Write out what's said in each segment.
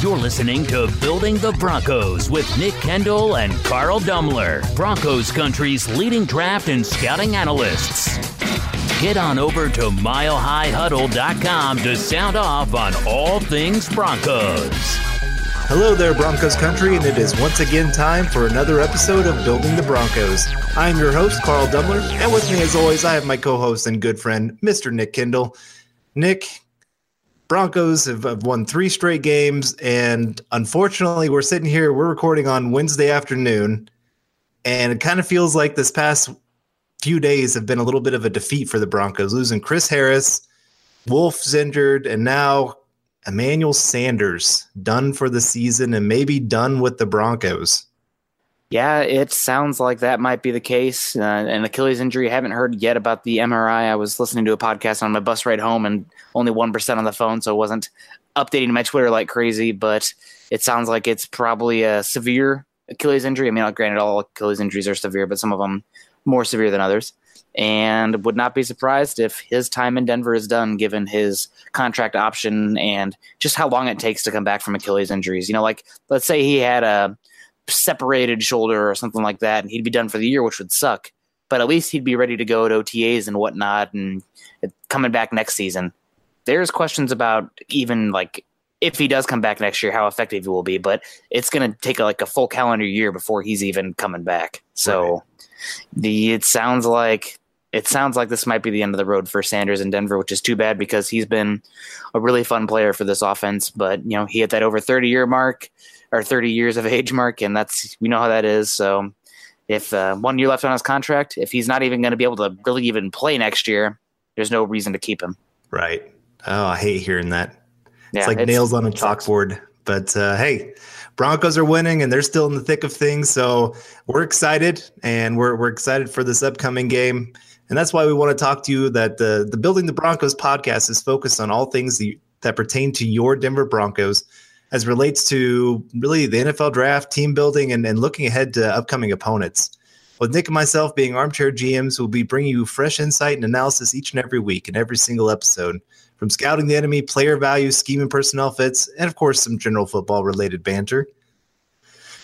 You're listening to Building the Broncos with Nick Kendell and Carl Dumler, Broncos country's leading draft and scouting analysts. Get on over to milehighhuddle.com to sound off on all things Broncos. Hello there, Broncos country, and it is once again time for another episode of Building the Broncos. I am your host, Carl Dumler, and with me, as always, I have my co host and good friend, Mr. Nick Kendell. Nick, Broncos have, have, won three straight games, and unfortunately, we're sitting here. We're recording on Wednesday afternoon, and it kind of feels like this past few days have been a little bit of a defeat for the Broncos, losing Chris Harris, Wolfe's injured, and now Emmanuel Sanders done for the season and maybe done with the Broncos. Yeah, it sounds like that might be the case. Uh, an Achilles injury. I haven't heard yet about the MRI. I was listening to a podcast on my bus ride home and only 1% on the phone, so I wasn't updating my Twitter like crazy, but it sounds like it's probably a severe Achilles injury. I mean, granted, all Achilles injuries are severe, but some of them more severe than others. And would not be surprised if his time in Denver is done, given his contract option and just how long it takes to come back from Achilles injuries. You know, like let's say he had a separated shoulder or something like that, and he'd be done for the year, which would suck. But at least he'd be ready to go at OTAs and whatnot, and coming back next season. There's questions about even like if he does come back next year, how effective he will be. But it's going to take like a full calendar year before he's even coming back. So right. the it sounds like it sounds like this might be the end of the road for Sanders in Denver, which is too bad because he's been a really fun player for this offense. But you know, he hit that over 30 year mark or 30 years of age mark, and that's we know how that is. So if uh, one year left on his contract, if he's not even going to be able to really even play next year, there's no reason to keep him. Right. Oh, I hate hearing that. Yeah, it's like it's, nails on a chalkboard. But uh, hey, Broncos are winning and they're still in the thick of things. So we're excited and we're, we're excited for this upcoming game. And that's why we want to talk to you that the, the Building the Broncos podcast is focused on all things that, that pertain to your Denver Broncos as relates to really the NFL draft, team building, and, and looking ahead to upcoming opponents. With Nick and myself being armchair GMs, we'll be bringing you fresh insight and analysis each and every week in every single episode, from scouting the enemy, player value, scheme and personnel fits, and of course, some general football related banter.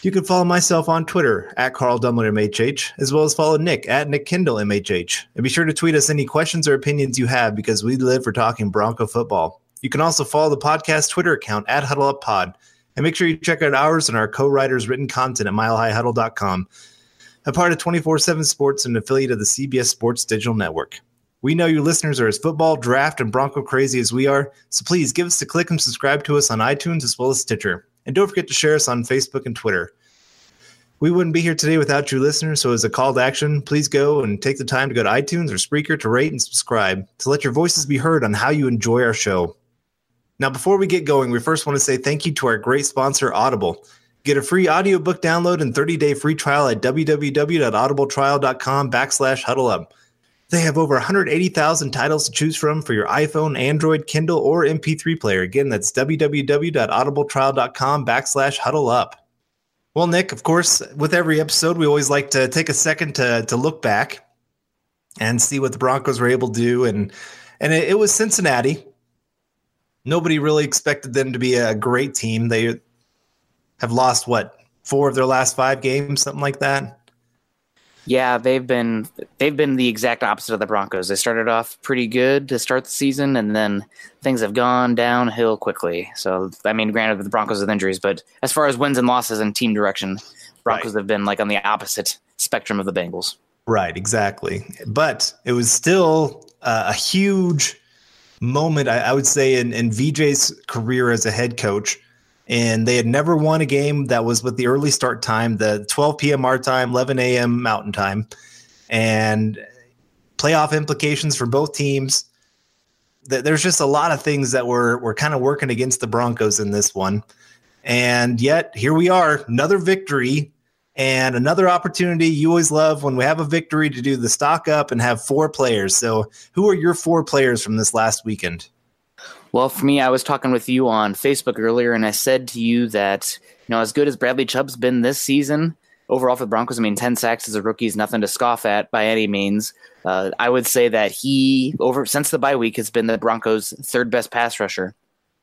You can follow myself on Twitter at Carl Dumler MHH, as well as follow Nick at Nick Kendell MHH. And be sure to tweet us any questions or opinions you have because we live for talking Bronco football. You can also follow the podcast Twitter account at HuddleUpPod. And make sure you check out ours and our co-writers' written content at milehighhuddle.com, a part of 24-7 Sports and affiliate of the CBS Sports Digital Network. We know you listeners are as football, draft, and Bronco crazy as we are, so please give us a click and subscribe to us on iTunes as well as Stitcher. And don't forget to share us on Facebook and Twitter. We wouldn't be here today without you listeners, so as a call to action, please go and take the time to go to iTunes or Spreaker to rate and subscribe to let your voices be heard on how you enjoy our show. Now, before we get going, we first want to say thank you to our great sponsor, Audible. Get a free audiobook download and 30-day free trial at www.audibletrial.com backslash huddle up. They have over 180,000 titles to choose from for your iPhone, Android, Kindle, or MP3 player. Again, that's www.audibletrial.com backslash huddle up. Well, Nick, of course, with every episode, we always like to take a second to, to look back and see what the Broncos were able to do. And, and it, it was Cincinnati. Nobody really expected them to be a great team. They have lost, what, four of their last five games, something like that? Yeah, they've been they've been the exact opposite of the Broncos. They started off pretty good to start the season, and then things have gone downhill quickly. So, I mean, granted, the Broncos have injuries, but as far as wins and losses and team direction, Broncos right. have been like on the opposite spectrum of the Bengals. Right, exactly. But it was still uh, a huge moment, I, I would say, in, in VJ's career as a head coach and they had never won a game that was with the early start time, the 12 p.m. our time, 11 a.m. Mountain time, and playoff implications for both teams. That there's just a lot of things that were were kind of working against the Broncos in this one, and yet here we are, another victory and another opportunity. You always love when we have a victory to do the stock up and have four players. So, who are your four players from this last weekend? Well, for me, I was talking with you on Facebook earlier, and I said to you that you know as good as Bradley Chubb's been this season overall for the Broncos, I mean, ten sacks as a rookie is nothing to scoff at by any means. Uh, I would say that he over since the bye week has been the Broncos' third best pass rusher.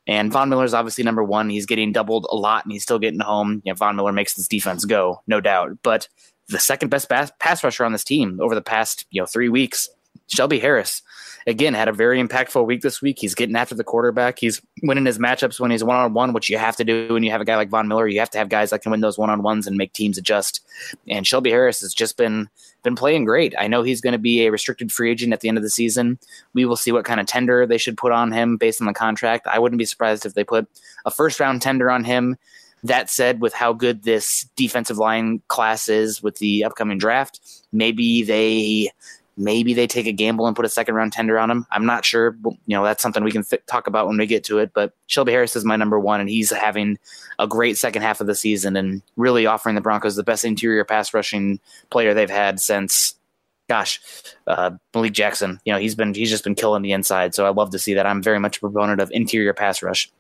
And Von Miller is obviously number one. He's getting doubled a lot, and he's still getting home. You know, Von Miller makes this defense go, no doubt. But the second best pass rusher on this team over the past you know three weeks, Shelby Harris again had a very impactful week this week. He's getting after the quarterback. He's winning his matchups when he's one on one, which you have to do when you have a guy like Von Miller. You have to have guys that can win those one on ones and make teams adjust. And Shelby Harris has just been been playing great. I know he's going to be a restricted free agent at the end of the season. We will see what kind of tender they should put on him based on the contract. I wouldn't be surprised if they put a first round tender on him. That said, with how good this defensive line class is with the upcoming draft, maybe they Maybe they take a gamble and put a second round tender on him. I'm not sure. You know, that's something we can th- talk about when we get to it. But Shelby Harris is my number one, and he's having a great second half of the season and really offering the Broncos the best interior pass rushing player they've had since, gosh, uh, Malik Jackson. You know, he's been he's just been killing the inside. So I love to see that. I'm very much a proponent of interior pass rush.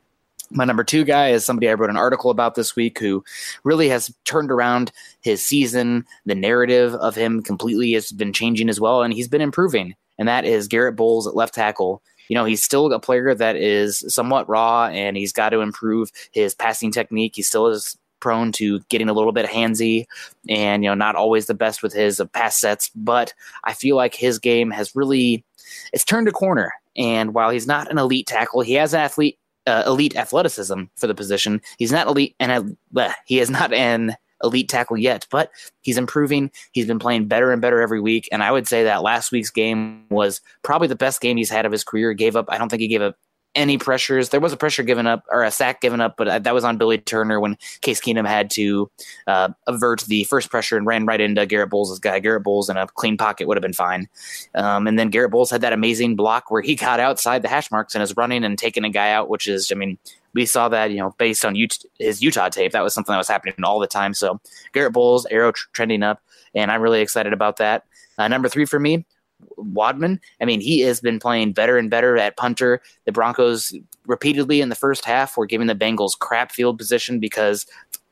My number two guy is somebody I wrote an article about this week who really has turned around his season. The narrative of him completely has been changing as well, and he's been improving. And that is Garrett Bolles at left tackle. You know, he's still a player that is somewhat raw and he's got to improve his passing technique. He still is prone to getting a little bit handsy and, you know, not always the best with his pass sets. But I feel like his game has really, it's turned a corner. And while he's not an elite tackle, he has athlete uh, elite athleticism for the position. He's not elite, and uh, he is not an elite tackle yet, but he's improving. He's been playing better and better every week, and I would say that last week's game was probably the best game he's had of his career. Gave up, I don't think he gave up any pressures. There was a pressure given up or a sack given up, but uh, that was on Billy Turner when Case Keenum had to uh, avert the first pressure and ran right into Garrett Bolles' guy. Garrett Bolles in a clean pocket would have been fine. Um, and then Garrett Bolles had that amazing block where he got outside the hash marks and is running and taking a guy out, which is, I mean, we saw that, you know, based on his Utah tape, that was something that was happening all the time. So Garrett Bolles, arrow tr- trending up, and I'm really excited about that. Uh, number three for me, Wadman. I mean, he has been playing better and better at punter. The Broncos repeatedly in the first half were giving the Bengals crap field position because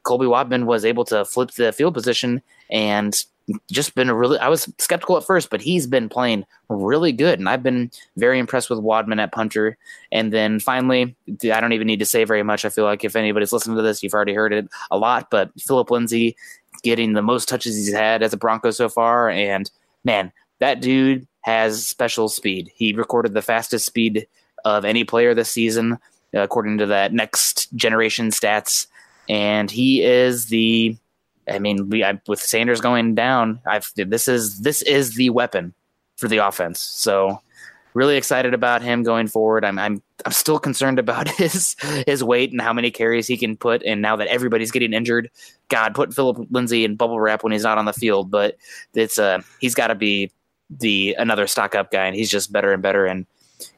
Colby Wadman was able to flip the field position and just been a really I was skeptical at first, but he's been playing really good and I've been very impressed with Wadman at punter. And then finally, I don't even need to say very much. I feel like if anybody's listening to this, you've already heard it a lot, but Philip Lindsay getting the most touches he's had as a Bronco so far and man, that dude has special speed. He recorded the fastest speed of any player this season, according to that next generation stats. And he is the, I mean, we, I, with Sanders going down, I've this is this is the weapon for the offense. So really excited about him going forward. I'm I'm I'm still concerned about his his weight and how many carries he can put. And now that everybody's getting injured, God, put Philip Lindsay in bubble wrap when he's not on the field. But it's uh he's got to be the another stock up guy, and he's just better and better. And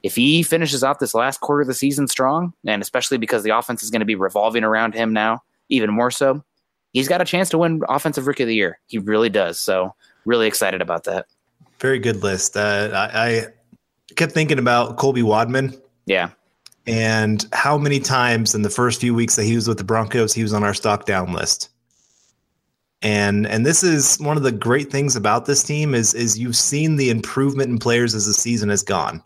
if he finishes off this last quarter of the season strong, and especially because the offense is going to be revolving around him now, even more so, he's got a chance to win Offensive Rookie of the Year. He really does. So, really excited about that. Very good list. Uh, I, I kept thinking about Colby Wadman. Yeah. And how many times in the first few weeks that he was with the Broncos, he was on our stock down list and and this is one of the great things about this team is is you've seen the improvement in players as the season has gone.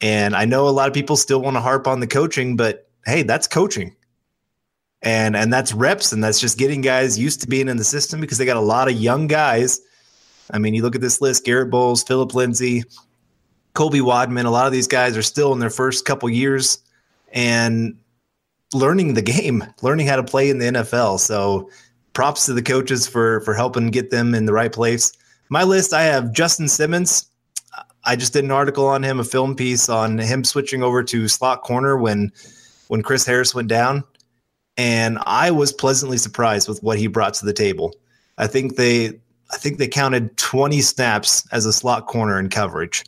And i know a lot of people still want to harp on the coaching but hey that's coaching. And and that's reps and that's just getting guys used to being in the system because they got a lot of young guys. I mean you look at this list garrett bolles philip lindsay colby wadman a lot of these guys are still in their first couple years and learning the game learning how to play in the nfl so props to the coaches for for helping get them in the right place. My list, I have Justin Simmons. I just did an article on him, a film piece on him switching over to slot corner when when Chris Harris went down, and I was pleasantly surprised with what he brought to the table. I think they I think they counted 20 snaps as a slot corner in coverage.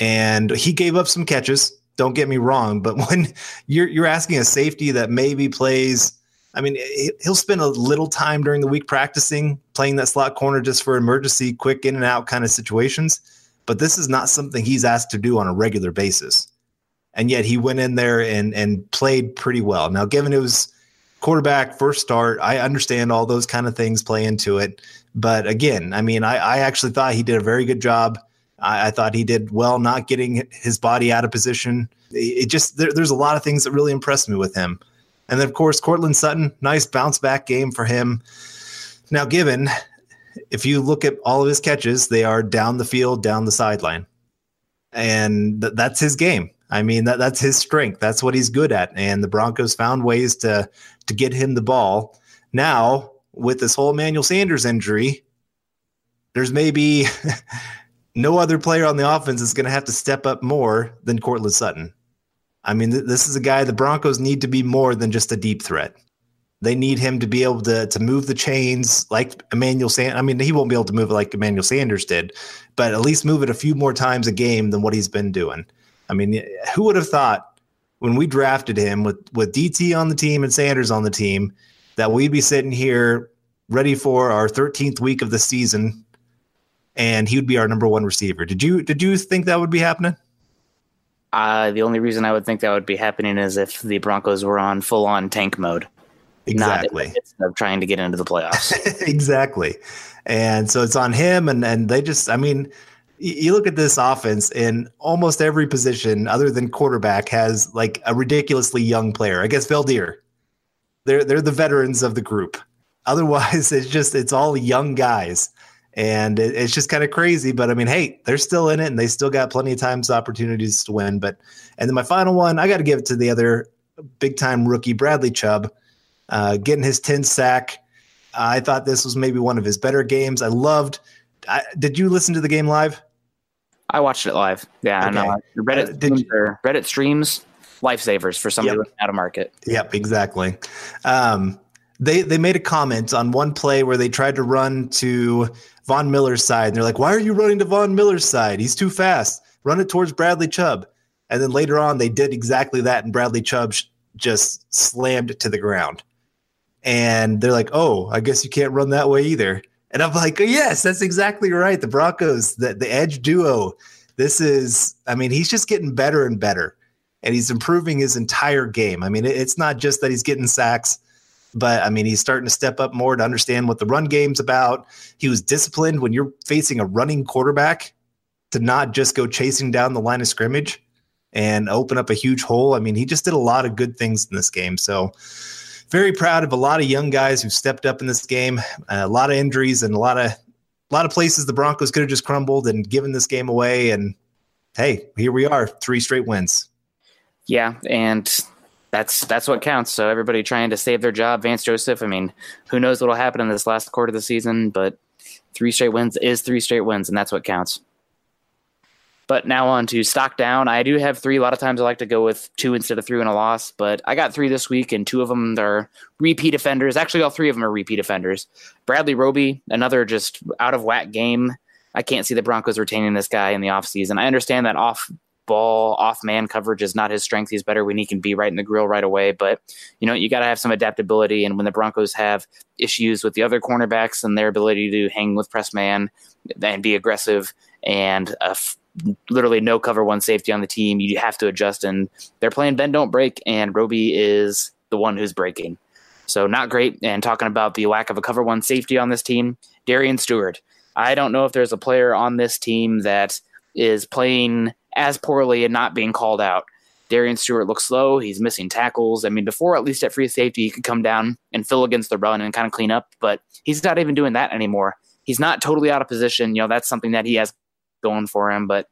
And he gave up some catches, don't get me wrong, but when you're you're asking a safety that maybe plays I mean, he'll spend a little time during the week practicing playing that slot corner just for emergency, quick in and out kind of situations. But this is not something he's asked to do on a regular basis. And yet he went in there and and played pretty well. Now, given it was quarterback first start, I understand all those kind of things play into it. But again, I mean, I, I actually thought he did a very good job. I, I thought he did well not getting his body out of position it just there, there's a lot of things that really impressed me with him. And then of course Courtland Sutton, nice bounce back game for him. Now, given if you look at all of his catches, they are down the field, down the sideline, and th- that's his game. I mean that that's his strength. That's what he's good at. And the Broncos found ways to to get him the ball. Now with this whole Emmanuel Sanders injury, there's maybe no other player on the offense is going to have to step up more than Courtland Sutton. I mean, th- this is a guy the Broncos need to be more than just a deep threat. They need him to be able to to move the chains like Emmanuel Sanders. I mean, he won't be able to move it like Emmanuel Sanders did, but at least move it a few more times a game than what he's been doing. I mean, who would have thought when we drafted him with with DT on the team and Sanders on the team that we'd be sitting here ready for our 13th week of the season and he would be our number one receiver. Did you did you think that would be happening? Uh, the only reason I would think that would be happening is if the Broncos were on full on tank mode. Exactly. Not of trying to get into the playoffs. exactly. And so it's on him and and they just I mean you look at this offense in almost every position other than quarterback has like a ridiculously young player. I guess Veldheer. They're they're the veterans of the group. Otherwise, it's just it's all young guys, and it, it's just kind of crazy. But I mean, hey, they're still in it, and they still got plenty of times opportunities to win. But and then my final one, I got to give it to the other big time rookie, Bradley Chubb, uh, getting his 10 sack. I thought this was maybe one of his better games. I loved. I, did you listen to the game live? I watched it live. Yeah, okay. I know. Reddit, uh, did you, Reddit streams lifesavers for somebody yep. out of market. Yep, exactly. Um, they they made a comment on one play where they tried to run to Von Miller's side, and they're like, "Why are you running to Von Miller's side? He's too fast. Run it towards Bradley Chubb." And then later on, they did exactly that, and Bradley Chubb sh- just slammed to the ground. And they're like, "Oh, I guess you can't run that way either." And I'm like, "Yes, that's exactly right. The Broncos, the the edge duo. This is, I mean, he's just getting better and better." and he's improving his entire game. I mean, it's not just that he's getting sacks, but I mean, he's starting to step up more to understand what the run game's about. He was disciplined when you're facing a running quarterback to not just go chasing down the line of scrimmage and open up a huge hole. I mean, he just did a lot of good things in this game. So, very proud of a lot of young guys who stepped up in this game. Uh, a lot of injuries and a lot of a lot of places the Broncos could have just crumbled and given this game away. And hey, here we are, three straight wins. Yeah, and that's that's what counts. So everybody trying to save their job. Vance Joseph. I mean, who knows what'll happen in this last quarter of the season? But three straight wins is three straight wins, and that's what counts. But now on to stock down. I do have three. A lot of times I like to go with two instead of three in a loss, but I got three this week, and two of them are repeat offenders. Actually, all three of them are repeat offenders. Bradley Roby, another just out of whack game. I can't see the Broncos retaining this guy in the offseason. I understand that off ball off man coverage is not his strength. He's better when he can be right in the grill right away. But you know, you got to have some adaptability. And when the Broncos have issues with the other cornerbacks and their ability to hang with press man and be aggressive and uh, literally no cover one safety on the team, you have to adjust. And they're playing bend don't break, and Roby is the one who's breaking. So not great. And talking about the lack of a cover one safety on this team, Darian Stewart. I don't know if there's a player on this team that is playing as poorly and not being called out. Darian Stewart looks slow. He's missing tackles. I mean, before at least at free safety, he could come down and fill against the run and kind of clean up, but he's not even doing that anymore. He's not totally out of position. You know, that's something that he has going for him, but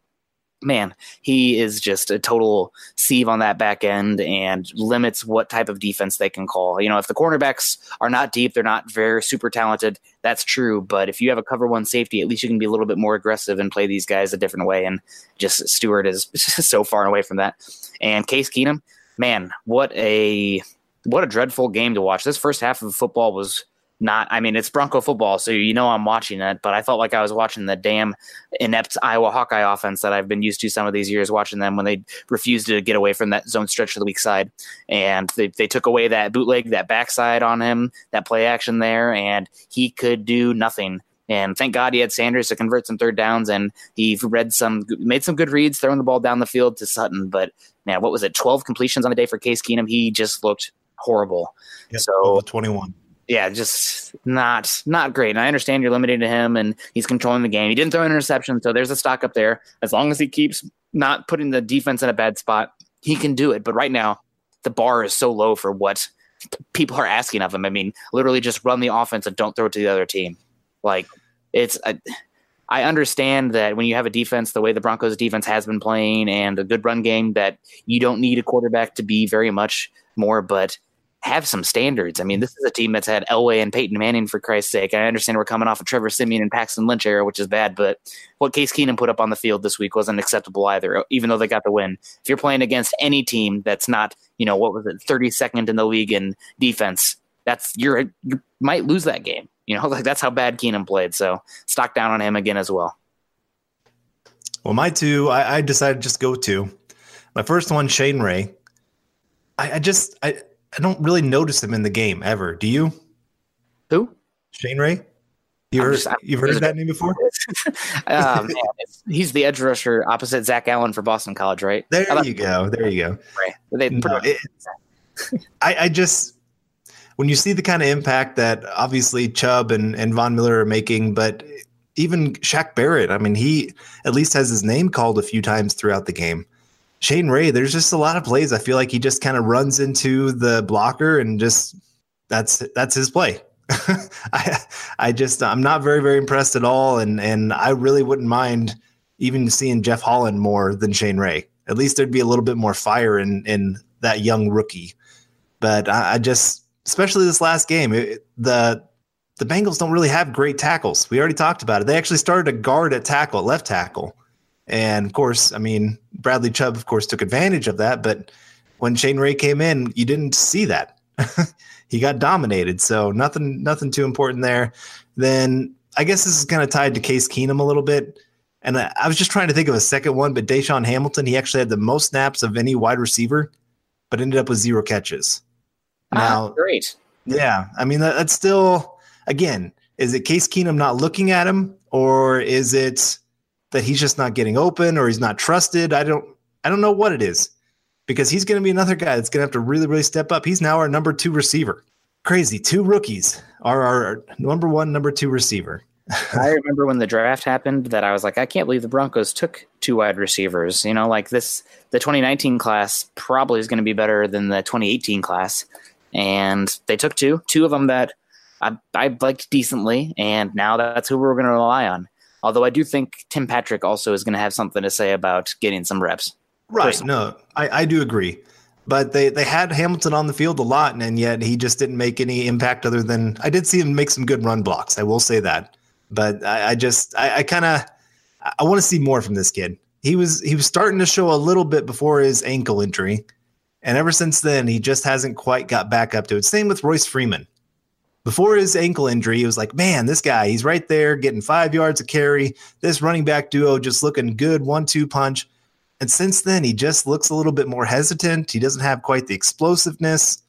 man, he is just a total sieve on that back end and limits what type of defense they can call. You know, if the cornerbacks are not deep, they're not very super talented, that's true. But if you have a cover one safety, at least you can be a little bit more aggressive and play these guys a different way. And just Stewart is so far away from that. And Case Keenum, man, what a what a dreadful game to watch. This first half of football was not I mean it's Bronco football, so you know I'm watching it, but I felt like I was watching the damn inept Iowa Hawkeye offense that I've been used to some of these years watching them when they refused to get away from that zone stretch to the weak side. And they, they took away that bootleg, that backside on him, that play action there, and he could do nothing. And thank God he had Sanders to convert some third downs, and he read some, made some good reads, throwing the ball down the field to Sutton. But man, what was it? Twelve completions on the day for Case Keenum. He just looked horrible. Yep, so twenty-one yeah, just not not great. And I understand you're limiting to him and he's controlling the game. He didn't throw an interception, so there's a stock up there. As long as he keeps not putting the defense in a bad spot, he can do it. But right now, the bar is so low for what people are asking of him. I mean, literally just run the offense and don't throw it to the other team. Like it's. I understand that when you have a defense the way the Broncos defense has been playing and a good run game, that you don't need a quarterback to be very much more, but have some standards. I mean, this is a team that's had Elway and Peyton Manning for Christ's sake. I understand we're coming off of Trevor Siemian and Paxton Lynch era, which is bad, but what Case Keenum put up on the field this week wasn't acceptable either, even though they got the win. If you're playing against any team that's not, you know, what was it, 32nd in the league in defense, that's you're you might lose that game. You know, like that's how bad Keenum played. So stock down on him again as well. Well, my two, I, I decided to just go two. My first one, Shane Ray. I, I just I I don't really notice him in the game ever. Do you? Who? Shane Ray. You heard, just, you've heard that name before? um, he's the edge rusher opposite Zach Allen for Boston College, right? There you go. There you go. Right. They, no, it, I, I just when you see the kind of impact that obviously Chubb and, and Von Miller are making, but even Shaq Barrett, I mean, he at least has his name called a few times throughout the game. Shane Ray, there's just a lot of plays. I feel like he just kind of runs into the blocker and just that's that's his play. I I just I'm not very very impressed at all, and and I really wouldn't mind even seeing Jeff Holland more than Shane Ray. At least there'd be a little bit more fire in in that young rookie. But I, I just, especially this last game, it, the the Bengals don't really have great tackles. We already talked about it. They actually started a guard at tackle, left tackle. And of course, I mean, Bradley Chubb, of course, took advantage of that. But when Shane Ray came in, you didn't see that. he got dominated. So nothing, nothing too important there. Then I guess this is kind of tied to Case Keenum a little bit. And I, I was just trying to think of a second one, but DaeSean Hamilton, he actually had the most snaps of any wide receiver, but ended up with zero catches. Ah, now, great. Yeah. I mean, that, that's still, again, is it Case Keenum not looking at him or is it that he's just not getting open or he's not trusted. I don't I don't know what it is because he's going to be another guy that's going to have to really really step up. He's now our number 2 receiver. Crazy. Two rookies are our number 1 number 2 receiver. I remember when the draft happened that I was like I can't believe the Broncos took two wide receivers. You know, like this the 2019 class probably is going to be better than the 2018 class. And they took two, two of them that I, I liked decently, and now that's who we're going to rely on. Although I do think Tim Patrick also is going to have something to say about getting some reps. Right. Personally. No, I, I do agree. But they, they had Hamilton on the field a lot, and, and yet he just didn't make any impact other than I did see him make some good run blocks. I will say that. But I, I just I, I kind of I want to see more from this kid. He was he was starting to show a little bit before his ankle injury, and ever since then he just hasn't quite got back up to it. Same with Royce Freeman before his ankle injury, he was like, man, this guy, he's right there getting five yards of carry. This running back duo just looking good, one two punch. And since then, he just looks a little bit more hesitant. He doesn't have quite the explosiveness.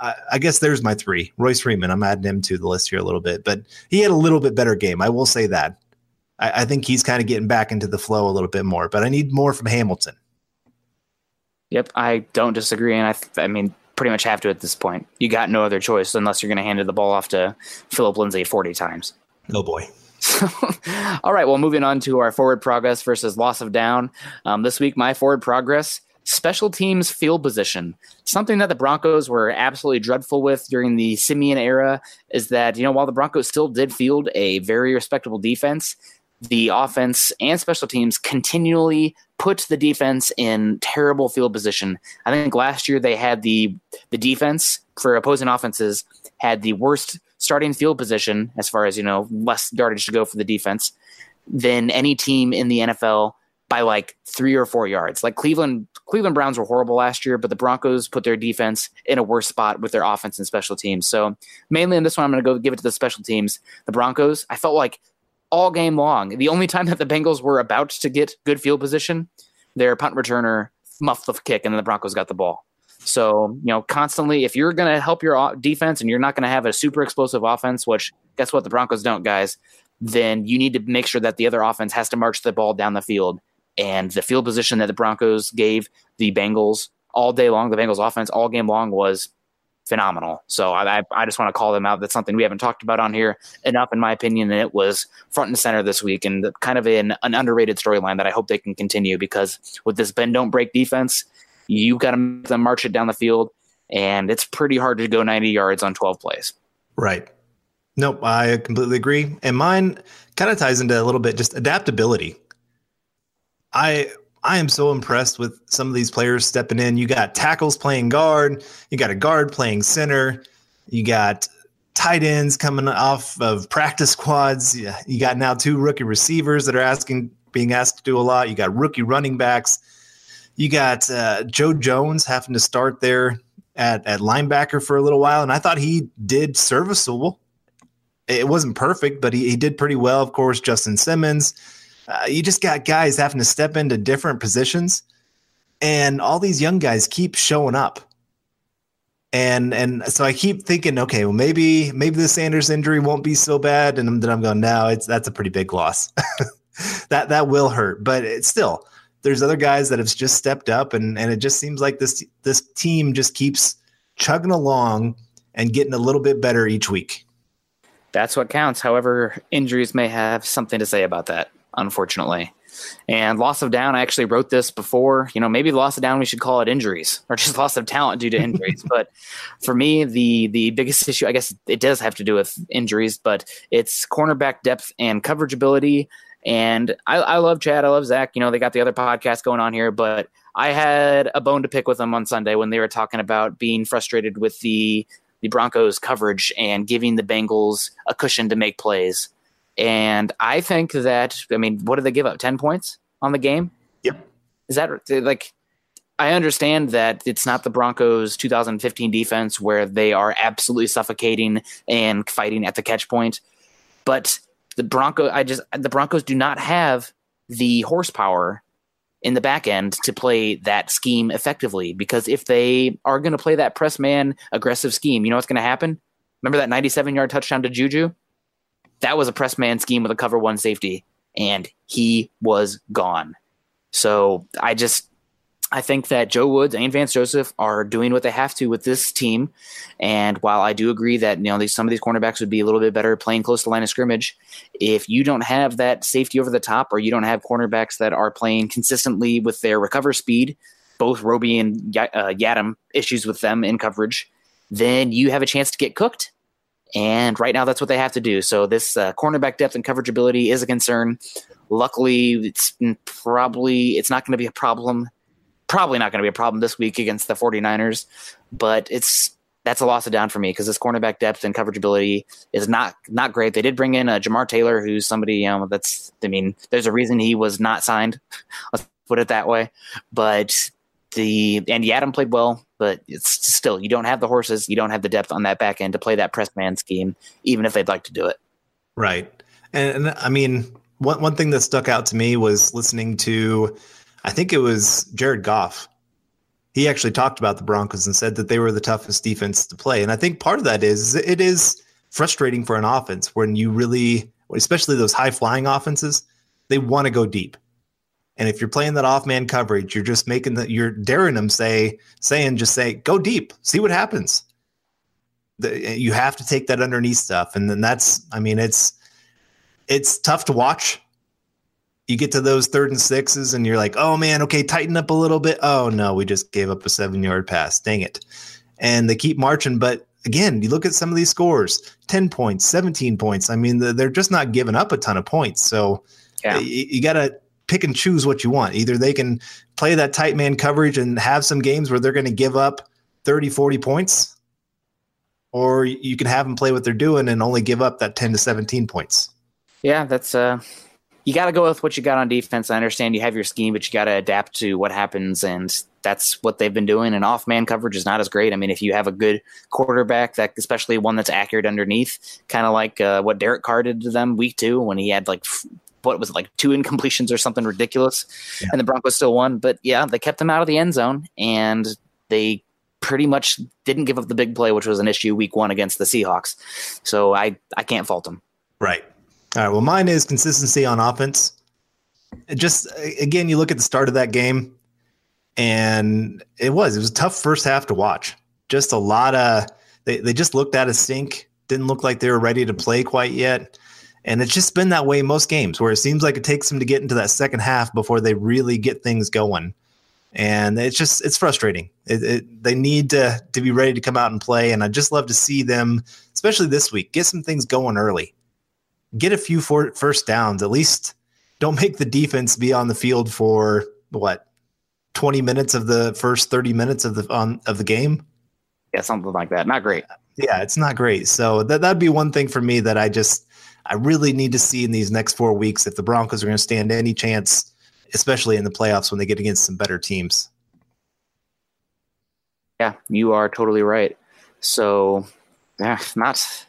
I, I guess there's my three. Royce Freeman, I'm adding him to the list here a little bit, but he had a little bit better game. I will say that. I, I think he's kind of getting back into the flow a little bit more, but I need more from Hamilton. Yep, I don't disagree. And I, I mean, pretty much have to at this point. You got no other choice unless you're going to hand the ball off to Philip Lindsay 40 times. Oh boy. All right. Well, moving on to our forward progress versus loss of down. Um, this week, my forward progress special teams field position. Something that the Broncos were absolutely dreadful with during the Siemian era is that, you know, while the Broncos still did field a very respectable defense, the offense and special teams continually put the defense in terrible field position. I think last year they had the the defense for opposing offenses had the worst starting field position as far as you know less yardage to go for the defense than any team in the NFL by like three or four yards. Like Cleveland, Cleveland Browns were horrible last year, but the Broncos put their defense in a worse spot with their offense and special teams. So mainly in this one, I'm going to go give it to the special teams. The Broncos, I felt like all game long. The only time that the Bengals were about to get good field position, their punt returner muffed the kick, and then the Broncos got the ball. So, you know, constantly, if you're going to help your defense and you're not going to have a super explosive offense, which guess what? The Broncos don't, guys, then you need to make sure that the other offense has to march the ball down the field. And the field position that the Broncos gave the Bengals all day long, the Bengals offense all game long was phenomenal. So I, I just want to call them out. That's something we haven't talked about on here enough, in my opinion. And it was front and center this week and kind of an, an underrated storyline that I hope they can continue because with this bend don't break defense, You've got to make them march it down the field, and it's pretty hard to go 90 yards on 12 plays. Right. Nope, I completely agree. And mine kind of ties into a little bit just adaptability. I I am so impressed with some of these players stepping in. You got tackles playing guard, you got a guard playing center, you got tight ends coming off of practice squads. You got now two rookie receivers that are asking being asked to do a lot. You got rookie running backs. You got uh, Joe Jones having to start there at, at linebacker for a little while, and I thought he did serviceable. It wasn't perfect, but he, he did pretty well. Of course, Justin Simmons. Uh, you just got guys having to step into different positions, and all these young guys keep showing up. And and so I keep thinking, okay, well maybe maybe the Sanders injury won't be so bad, and then I'm going, no, it's that's a pretty big loss. that that will hurt, but it's still there's other guys that have just stepped up, and and it just seems like this this team just keeps chugging along and getting a little bit better each week. That's what counts. However, injuries may have something to say about that, unfortunately. And loss of down, I actually wrote this before. You know, maybe loss of down, we should call it injuries or just loss of talent due to injuries. but for me, the the biggest issue, I guess, it does have to do with injuries, but it's cornerback depth and coverage ability and I, I love Chad. I love Zach. You know, they got the other podcast going on here, but I had a bone to pick with them on Sunday when they were talking about being frustrated with the the Broncos coverage and giving the Bengals a cushion to make plays. And I think that I mean, what did they give up? Ten points on the game? Yep. Is that like? I understand that it's not the Broncos 2015 defense where they are absolutely suffocating and fighting at the catch point, but the Bronco I just the Broncos do not have the horsepower in the back end to play that scheme effectively because if they are going to play that press man aggressive scheme, you know what's going to happen? Remember that 97 yard touchdown to Juju? That was a press man scheme with a cover one safety and he was gone. So I just I think that Joe Woods and Vance Joseph are doing what they have to with this team. And while I do agree that you know these, some of these cornerbacks would be a little bit better playing close to line of scrimmage, if you don't have that safety over the top, or you don't have cornerbacks that are playing consistently with their recover speed, both Roby and uh, Yiadom issues with them in coverage, then you have a chance to get cooked. And right now, that's what they have to do. So this uh, cornerback depth and coverage ability is a concern. Luckily, it's probably it's not going to be a problem probably not going to be a problem this week against the 49ers, but it's that's a loss of down for me because this cornerback depth and coverage ability is not not great. They did bring in a uh, Jamar Taylor, who's somebody you know that's I mean, there's a reason he was not signed. Let's put it that way. But the and Yiadom played well, but it's still you don't have the horses, you don't have the depth on that back end to play that press man scheme, even if they'd like to do it. Right, and, and I mean, one one thing that stuck out to me was listening to I think it was Jared Goff. He actually talked about the Broncos and said that they were the toughest defense to play. And I think part of that is it is frustrating for an offense when you really, especially those high flying offenses, they want to go deep. And if you're playing that off man coverage, you're just making that you're daring them say saying just say go deep, see what happens. The, you have to take that underneath stuff, and then that's I mean it's it's tough to watch you get to those third and sixes and you're like, oh man, okay, tighten up a little bit. Oh no, we just gave up a seven yard pass. Dang it. And they keep marching. But again, you look at some of these scores 10 points, 17 points. I mean, they're just not giving up a ton of points. So yeah. you, you got to pick and choose what you want. Either they can play that tight man coverage and have some games where they're going to give up 30, 40 points, or you can have them play what they're doing and only give up that 10 to 17 points. Yeah, that's uh you got to go with what you got on defense. I understand you have your scheme, but you got to adapt to what happens, and that's what they've been doing. And off man coverage is not as great. I mean, if you have a good quarterback, that especially one that's accurate underneath, kind of like uh, what Derek Carr did to them week two when he had like what was it, like two incompletions or something ridiculous, yeah. and the Broncos still won. But yeah, they kept them out of the end zone, and they pretty much didn't give up the big play, which was an issue week one against the Seahawks. So I I can't fault them. Right. All right. Well, mine is consistency on offense. It just again, you look at the start of that game, and it was it was a tough first half to watch. Just a lot of they they just looked at a sink. Didn't look like they were ready to play quite yet. And it's just been that way most games where it seems like it takes them to get into that second half before they really get things going. and it's just it's frustrating. It, it, they need to to be ready to come out and play, and I just love to see them, especially this week, get some things going early, get a few for, first downs. At least don't make the defense be on the field for what twenty minutes of the first thirty minutes of the on of the game. Yeah, something like that. Not great. Yeah, it's not great. So that that'd be one thing for me that I just I really need to see in these next four weeks if the Broncos are going to stand any chance especially in the playoffs when they get against some better teams. Yeah, you are totally right. So, yeah, not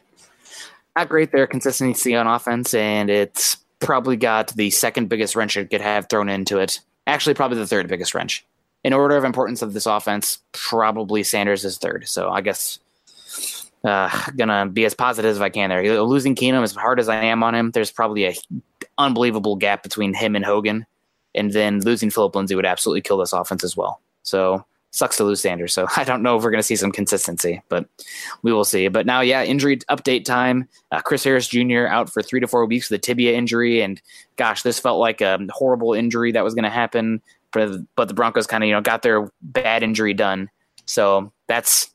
not great there consistency on offense, and it's probably got the second biggest wrench it could have thrown into it. Actually, probably the third biggest wrench. In order of importance of this offense, probably Sanders is third. So I guess uh, gonna be as positive as I can there. Losing Keenum, as hard as I am on him, there's probably a unbelievable gap between him and Hogan and then losing Philip Lindsay would absolutely kill this offense as well. So sucks to lose Sanders. So I don't know if we're to see some consistency, but we will see. But now, yeah, injury update time. Uh, Chris Harris Jr. out for three to four weeks with a tibia injury, and gosh, this felt like a horrible injury that was to happen. But, but the Broncos kind of you know got their bad injury done. So that's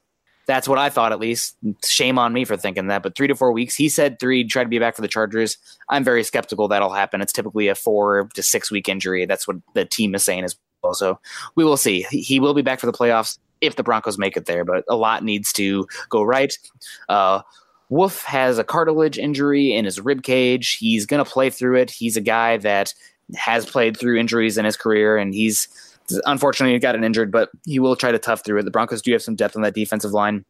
that's what I thought, at least. Shame on me for thinking that. But three to four weeks. He said three, try to be back for the Chargers. I'm very skeptical that'll happen. It's typically a four to six week injury. That's what the team is saying as well. So we will see. He will be back for the playoffs if the Broncos make it there, but a lot needs to go right. Uh, Wolfe has a cartilage injury in his rib cage. He's going to play through it. He's a guy that has played through injuries in his career, and he's Unfortunately, he got an injured, but he will try to tough through it. The Broncos do have some depth on that defensive line.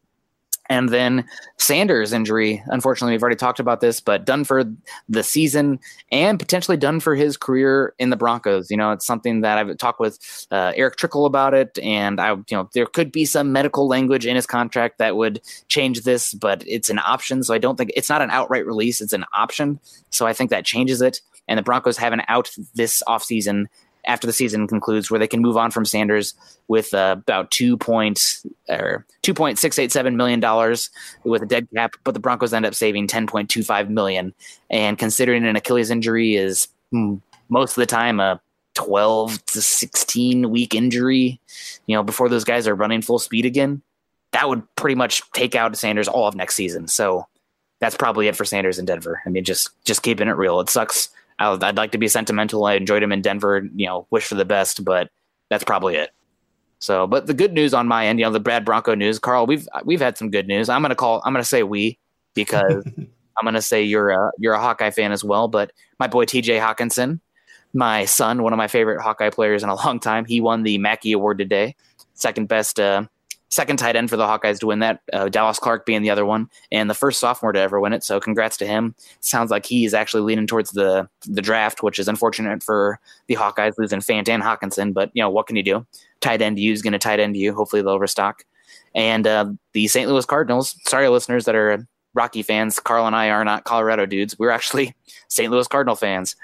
And then Sanders' injury. Unfortunately, we've already talked about this, but done for the season and potentially done for his career in the Broncos. You know, it's something that I've talked with uh, Erick Trickel about it, and I, you know, there could be some medical language in his contract that would change this, but it's an option. So I don't think it's not an outright release; it's an option. So I think that changes it. And the Broncos have an out this offseason after the season concludes, where they can move on from Sanders with uh, about two point or two point six eight seven million dollars with a dead cap, but the Broncos end up saving ten point two five million. And considering an Achilles injury is hmm, most of the time a twelve to sixteen week injury, you know, before those guys are running full speed again, that would pretty much take out Sanders all of next season. So that's probably it for Sanders in Denver. I mean, just just keeping it real. It sucks I'd like to be sentimental. I enjoyed him in Denver. You know, wish for the best, but that's probably it. So, but the good news on my end, you know, the Brad Bronco news, Carl, we've we've had some good news. I'm gonna call. I'm gonna say we because I'm gonna say you're a you're a Hawkeye fan as well. But my boy T.J. Hockenson, my son, one of my favorite Hawkeye players in a long time, he won the Mackey Award today, second best uh, second tight end for the Hawkeyes to win that. Uh, Dallas Clark being the other one, and the first sophomore to ever win it. So congrats to him. Sounds like he is actually leaning towards the the draft, which is unfortunate for the Hawkeyes losing Fant and Hockenson. But you know what can you do? Tight end to you is going to tight end to you. Hopefully they'll restock. And uh, the St. Louis Cardinals. Sorry, listeners that are Rocky fans. Carl and I are not Colorado dudes. We're actually St. Louis Cardinal fans.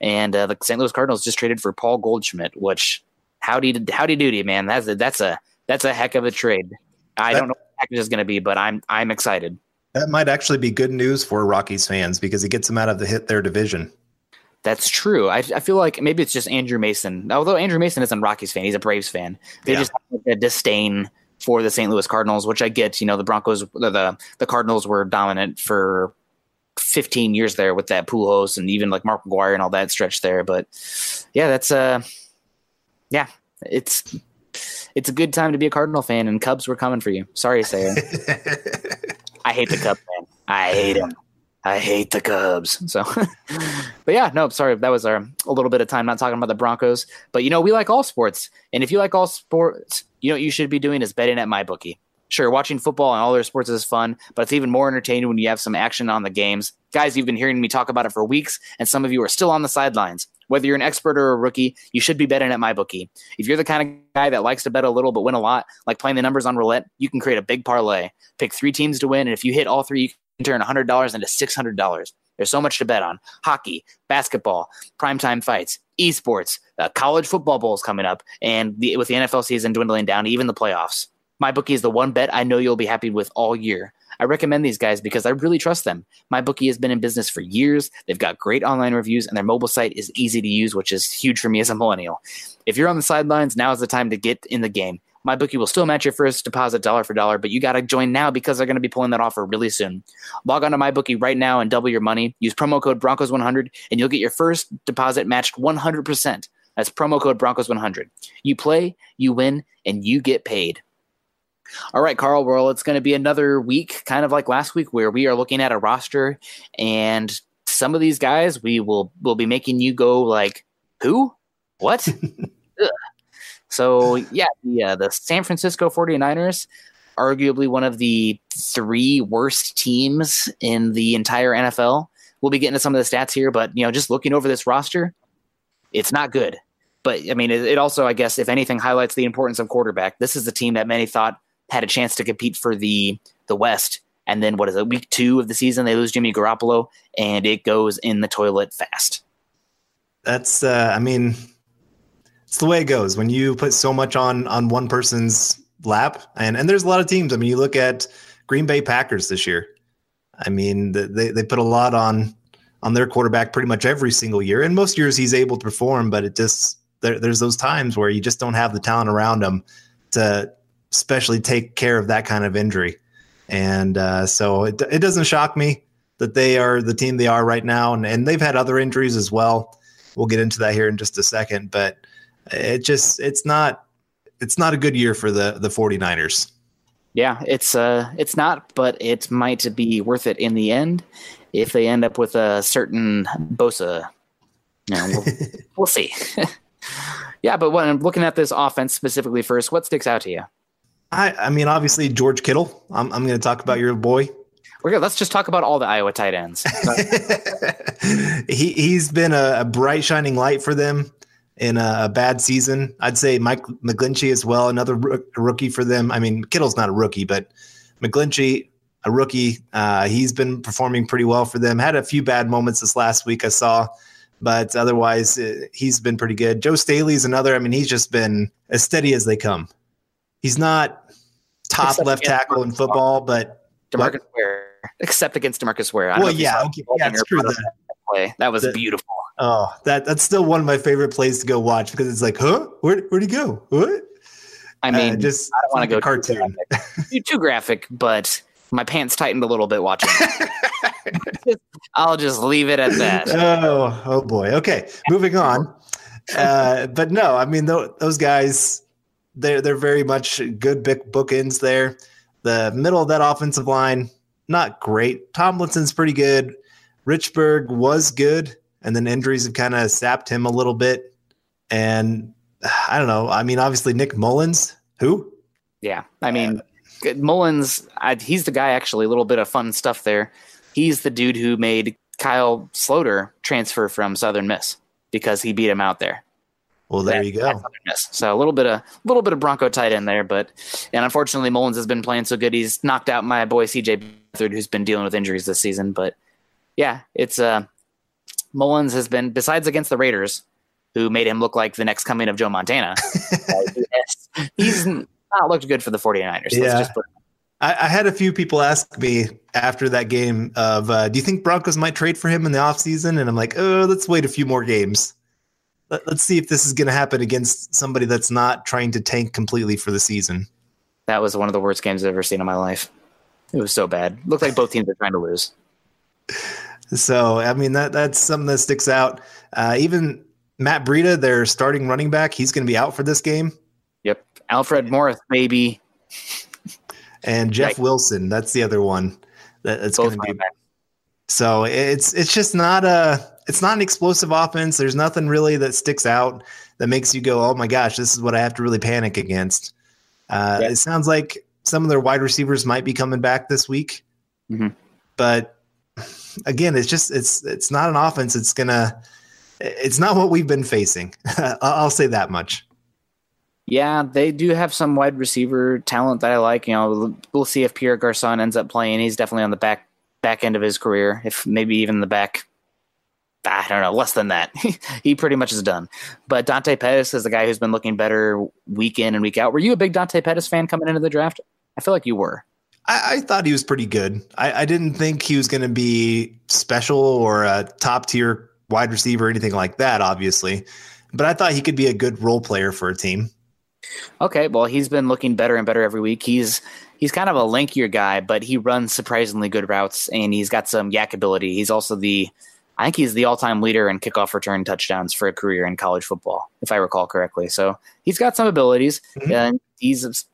And uh, the St. Louis Cardinals just traded for Paul Goldschmidt, which howdy howdy doody, man. That's a, that's a that's a heck of a trade. I that, don't know what the package is going to be, but I'm I'm excited. That might actually be good news for Rockies fans because it gets them out of the hit their division. That's true. I, I feel like maybe it's just Andrew Mason. Although Andrew Mason isn't Rockies fan, he's a Braves fan. They yeah. just have a disdain for the St. Louis Cardinals, which I get. You know, the Broncos, the the Cardinals were dominant for 15 years there with that Pujols and even like Mark McGwire and all that stretch there. But yeah, that's uh, yeah, it's it's a good time to be a Cardinal fan, and Cubs were coming for you. Sorry to say it. I hate the Cubs, man. I hate them. I hate the Cubs. So, but yeah, no, sorry. That was our a little bit of time not talking about the Broncos. But you know, we like all sports, and if you like all sports, you know what you should be doing is betting at MyBookie. Sure, watching football and all their sports is fun, but it's even more entertaining when you have some action on the games. Guys, you've been hearing me talk about it for weeks, and some of you are still on the sidelines. Whether you're an expert or a rookie, you should be betting at MyBookie. If you're the kind of guy that likes to bet a little but win a lot, like playing the numbers on roulette, you can create a big parlay. Pick three teams to win, and if you hit all three, you can turn $100 into $600. There's so much to bet on hockey, basketball, primetime fights, esports, uh, college football bowls coming up, and the, with the NFL season dwindling down, even the playoffs. MyBookie is the one bet I know you'll be happy with all year. I recommend these guys because I really trust them. MyBookie has been in business for years. They've got great online reviews and their mobile site is easy to use, which is huge for me as a millennial. If you're on the sidelines, now is the time to get in the game. MyBookie will still match your first deposit dollar for dollar, but you got to join now because they're going to be pulling that offer really soon. Log on to MyBookie right now and double your money. Use promo code Broncos100 and you'll get your first deposit matched 100%. That's promo code Broncos100. You play, you win, and you get paid. All right, Carl. Well, it's going to be another week, kind of like last week, where we are looking at a roster, and some of these guys we will will be making you go like, "Who? What?" so yeah, the uh, the San Francisco 49ers, arguably one of the three worst teams in the entire NFL. We'll be getting to some of the stats here, but you know, just looking over this roster, it's not good. But I mean, it, it also, I guess, if anything, highlights the importance of quarterback. This is the team that many thought had a chance to compete for the the West. And then what is it? Week two of the season, they lose Jimmy Garoppolo, and it goes in the toilet fast. That's, uh, I mean, it's the way it goes when you put so much on on one person's lap. And and there's a lot of teams. I mean, you look at Green Bay Packers this year. I mean, they they put a lot on on their quarterback pretty much every single year. And most years he's able to perform, but it just there, there's those times where you just don't have the talent around him to especially take care of that kind of injury. And uh, so it, it doesn't shock me that they are the team they are right now. And, and they've had other injuries as well. We'll get into that here in just a second, but it just, it's not, it's not a good year for the, the 49ers. Yeah, it's uh, it's not, but it might be worth it in the end if they end up with a certain Bosa. You know, we'll, we'll see. yeah, but when I'm looking at this offense specifically first, what sticks out to you? I, I mean, obviously George Kittle. I'm, I'm going to talk about your boy. We're good. Let's just talk about all the Iowa tight ends. he he's been a, a, bright shining light for them in a, a, bad season. I'd say Mike McGlinchey as well, another rookie for them. I mean, Kittle's not a rookie, but McGlinchey, a rookie. Uh, he's been performing pretty well for them. Had a few bad moments this last week I saw, but otherwise uh, he's been pretty good. Joe Staley's another. I mean, he's just been as steady as they come. He's not top Except left tackle in football, but Demarcus Ware. Except against Demarcus Ware. well, yeah, okay. yeah, it's true. That, play. that was the, beautiful. Oh, that that's still one of my favorite plays to go watch because it's like, huh? Where where'd he go? What? I mean, uh, just I don't want to go cartoon. Too graphic. too graphic, but my pants tightened a little bit watching. I'll just leave it at that. Oh, oh boy. Okay, moving on. Uh, but no, I mean th- those guys they're they're very much good big bookends there. The middle of that offensive line, not great. Tomlinson's pretty good. Richburg was good, and then injuries have kind of sapped him a little bit. And I don't know. I mean, obviously Nick Mullens, who? Yeah, I mean uh, Mullens. I, he's the guy. Actually, a little bit of fun stuff there. He's the dude who made Kyle Sloter transfer from Southern Miss because he beat him out there. Well, there that, you go. So a little bit of a little bit of Bronco tight end there, but and unfortunately Mullens has been playing so good he's knocked out my boy CJ Beathard who's been dealing with injuries this season. But yeah, it's uh Mullens has been besides against the Raiders, who made him look like the next coming of Joe Montana. he's not looked good for the 49ers. Yeah. I, I, had a few people ask me after that game of, uh, do you think Broncos might trade for him in the offseason? And I'm like, oh, let's wait a few more games let, us see if this is going to happen against somebody that's not trying to tank completely for the season. That was one of the worst games I've ever seen in my life. It was so bad. Looked like both teams are trying to lose. So, I mean, that that's something that sticks out. Uh, even Matt Breida, their starting running back, he's going to be out for this game. Yep. Alfred Morris, maybe. and Jeff right. Wilson, that's the other one that, that's going to be. Back. So it's it's just not a it's not an explosive offense. There's nothing really that sticks out that makes you go, "Oh my gosh, this is what I have to really panic against." Uh, yeah. It sounds like some of their wide receivers might be coming back this week, mm-hmm. but again, it's just it's it's not an offense. It's gonna it's not what we've been facing. I'll say that much. Yeah, they do have some wide receiver talent that I like. You know, we'll see if Pierre Garcon ends up playing. He's definitely on the back back end of his career, if maybe even the back I don't know, less than that. he pretty much is done. But Dante Pettis is the guy who's been looking better week in and week out. Were you a big Dante Pettis fan coming into the draft? I feel like you were. I, I thought he was pretty good. I, I didn't think he was going to be special or a top tier wide receiver or anything like that, obviously. But I thought he could be a good role player for a team. Okay, well, he's been looking better and better every week. He's he's kind of a lankier guy, but he runs surprisingly good routes and he's got some YAC ability. He's also the I think he's the all-time leader in kickoff return touchdowns for a career in college football, if I recall correctly. So he's got some abilities, mm-hmm. and he's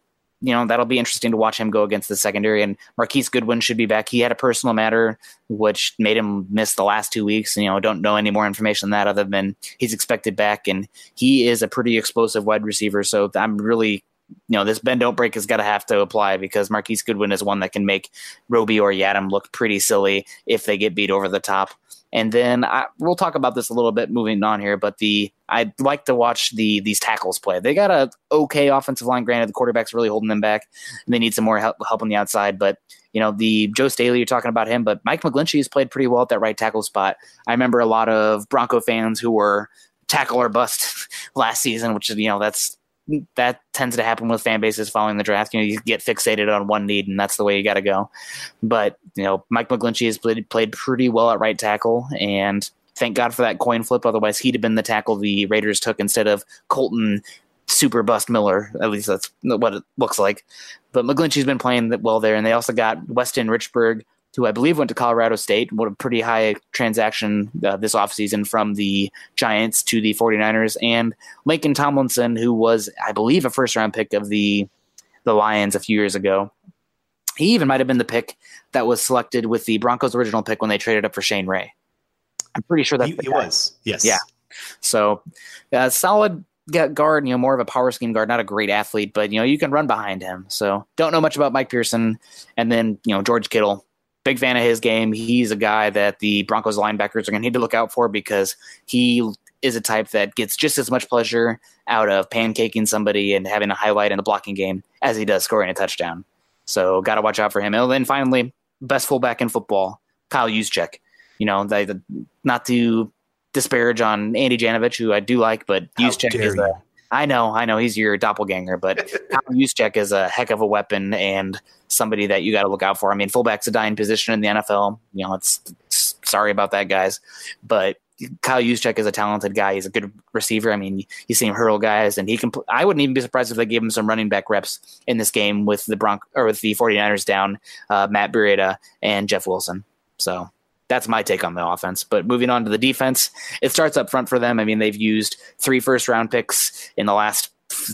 you know that'll be interesting to watch him go against the secondary. And Marquise Goodwin should be back. He had a personal matter which made him miss the last two weeks. You know, don't know any more information than that other than he's expected back, and he is a pretty explosive wide receiver. So I'm really you know, this bend don't break has got to have to apply because Marquise Goodwin is one that can make Roby or Yiadom look pretty silly if they get beat over the top. And then I, we'll talk about this a little bit moving on here, but the I'd like to watch the these tackles play. They got a okay offensive line. Granted, the quarterback's really holding them back, and they need some more help, help on the outside. But you know, the Joe Staley, you're talking about him, but Mike McGlinchey has played pretty well at that right tackle spot. I remember a lot of Bronco fans who were tackle or bust last season, which is you know that's that tends to happen with fan bases following the draft. You know, you get fixated on one need, and that's the way you got to go. But you know, Mike McGlinchey has played, played pretty well at right tackle, and thank God for that coin flip. Otherwise, he'd have been the tackle the Raiders took instead of Kolton Super Bust Miller. At least that's what it looks like. But McGlinchey's been playing well there, and they also got Weston Richburg who I believe went to Colorado State, what a pretty high transaction uh, this offseason from the Giants to the 49ers, and Laken Tomlinson, who was, I believe, a first round pick of the the Lions a few years ago. He even might have been the pick that was selected with the Broncos' original pick when they traded up for Shane Ray. I'm pretty sure that he, he was. Yes. Yeah. So, uh, solid guard, you know, more of a power scheme guard, not a great athlete, but you know, you can run behind him. So, don't know much about Mike Person, and then you know George Kittle, big fan of his game. He's a guy that the Broncos linebackers are going to need to look out for because he is a type that gets just as much pleasure out of pancaking somebody and having a highlight in the blocking game as he does scoring a touchdown. So got to watch out for him. And then finally, best fullback in football, Kyle Juszczyk. You know, they, not to disparage on Andy Janovich, who I do like, but Juszczyk is a I know, I know he's your doppelganger, but Kyle Juszczyk is a heck of a weapon and somebody that you got to look out for. I mean, fullback's a dying position in the NFL. You know, it's, it's sorry about that, guys, but Kyle Juszczyk is a talented guy. He's a good receiver. I mean, you see him hurdle guys, and he can. I wouldn't even be surprised if they gave him some running back reps in this game with the Bronc or with the 49ers down uh, Matt Breida and Jeff Wilson. So that's my take on the offense. But moving on to the defense, it starts up front for them. I mean, they've used three first round picks in the last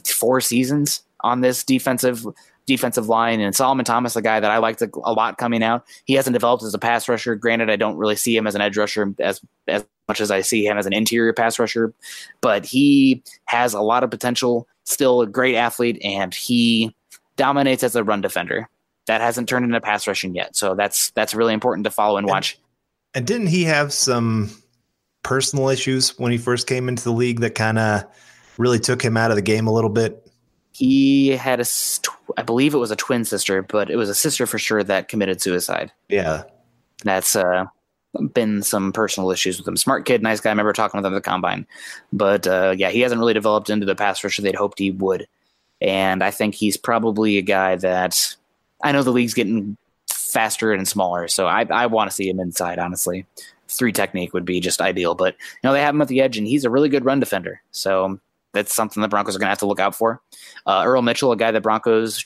four seasons on this defensive defensive line. And Solomon Thomas, a guy that I liked a, a, lot coming out, he hasn't developed as a pass rusher. Granted, I don't really see him as an edge rusher as as much as I see him as an interior pass rusher, but he has a lot of potential. Still a great athlete, and he dominates as a run defender. That hasn't turned into pass rushing yet, so that's that's really important to follow and watch. And didn't he have some personal issues when he first came into the league that kind of really took him out of the game a little bit? He had a, I believe it was a twin sister, but it was a sister for sure that committed suicide. Yeah, that's uh, been some personal issues with him. Smart kid, nice guy. I remember talking with him at the combine, but uh, yeah, he hasn't really developed into the pass rusher they'd hoped he would. And I think he's probably a guy that I know the league's getting faster and smaller. So I, I want to see him inside, honestly. Three technique would be just ideal, but you know they have him at the edge, and he's a really good run defender. So that's something the Broncos are going to have to look out for. Uh, Earl Mitchell, a guy that Broncos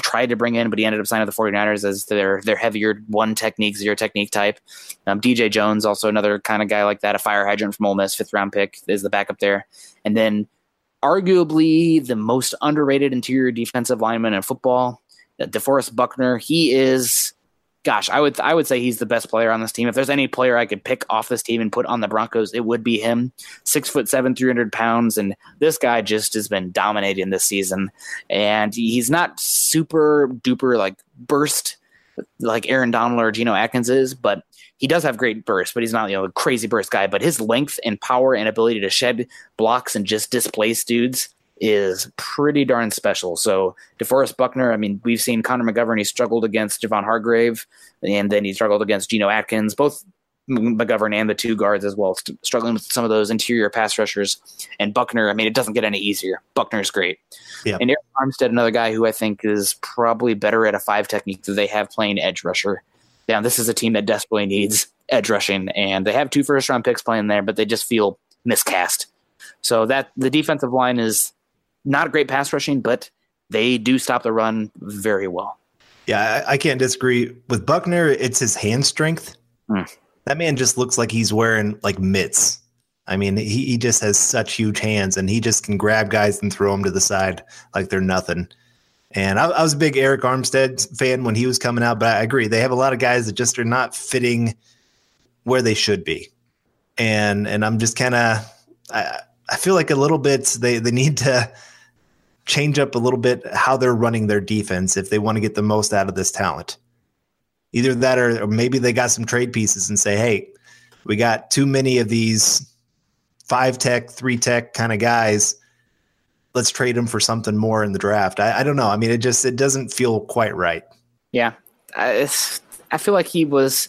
tried to bring in, but he ended up signing with the 49ers as their their heavier one technique, zero technique type. Um, DJ Jones, also another kind of guy like that, a fire hydrant from Ole Miss, fifth round pick, is the backup there. And then arguably the most underrated interior defensive lineman in football, uh, DeForest Buckner. He is gosh, I would I would say he's the best player on this team. If there's any player I could pick off this team and put on the Broncos, it would be him. Six foot seven, three hundred pounds, and this guy just has been dominating this season. And he's not super duper like burst like Aaron Donald or Geno Atkins is, but he does have great burst, but he's not you know a crazy burst guy. But his length and power and ability to shed blocks and just displace dudes is pretty darn special. So DeForest Buckner, I mean, we've seen Connor McGovern. He struggled against Javon Hargrave, and then he struggled against Geno Atkins. Both McGovern and the two guards as well, st- struggling with some of those interior pass rushers. And Buckner, I mean, it doesn't get any easier. Buckner's great. And Arik Armstead, another guy who I think is probably better at a five technique that they have playing edge rusher. Now, this is a team that desperately needs edge rushing, and they have two first round picks playing there, but they just feel miscast. So that the defensive line is not a great pass rushing, but they do stop the run very well. Yeah, I, I can't disagree with Buckner. It's his hand strength. Mm. That man just looks like he's wearing like mitts. I mean, he, he just has such huge hands and he just can grab guys and throw them to the side like they're nothing. And I, I, was a big Arik Armstead fan when he was coming out, but I agree. They have a lot of guys that just are not fitting where they should be. And and I'm just kind of I, I feel like a little bit they, they need to change up a little bit how they're running their defense if they want to get the most out of this talent. Either that or, maybe they got some trade pieces and say, hey, we got too many of these five tech, three tech kind of guys. Let's trade them for something more in the draft. I, I don't know. I mean, it just it doesn't feel quite right. Yeah, I, I feel like he was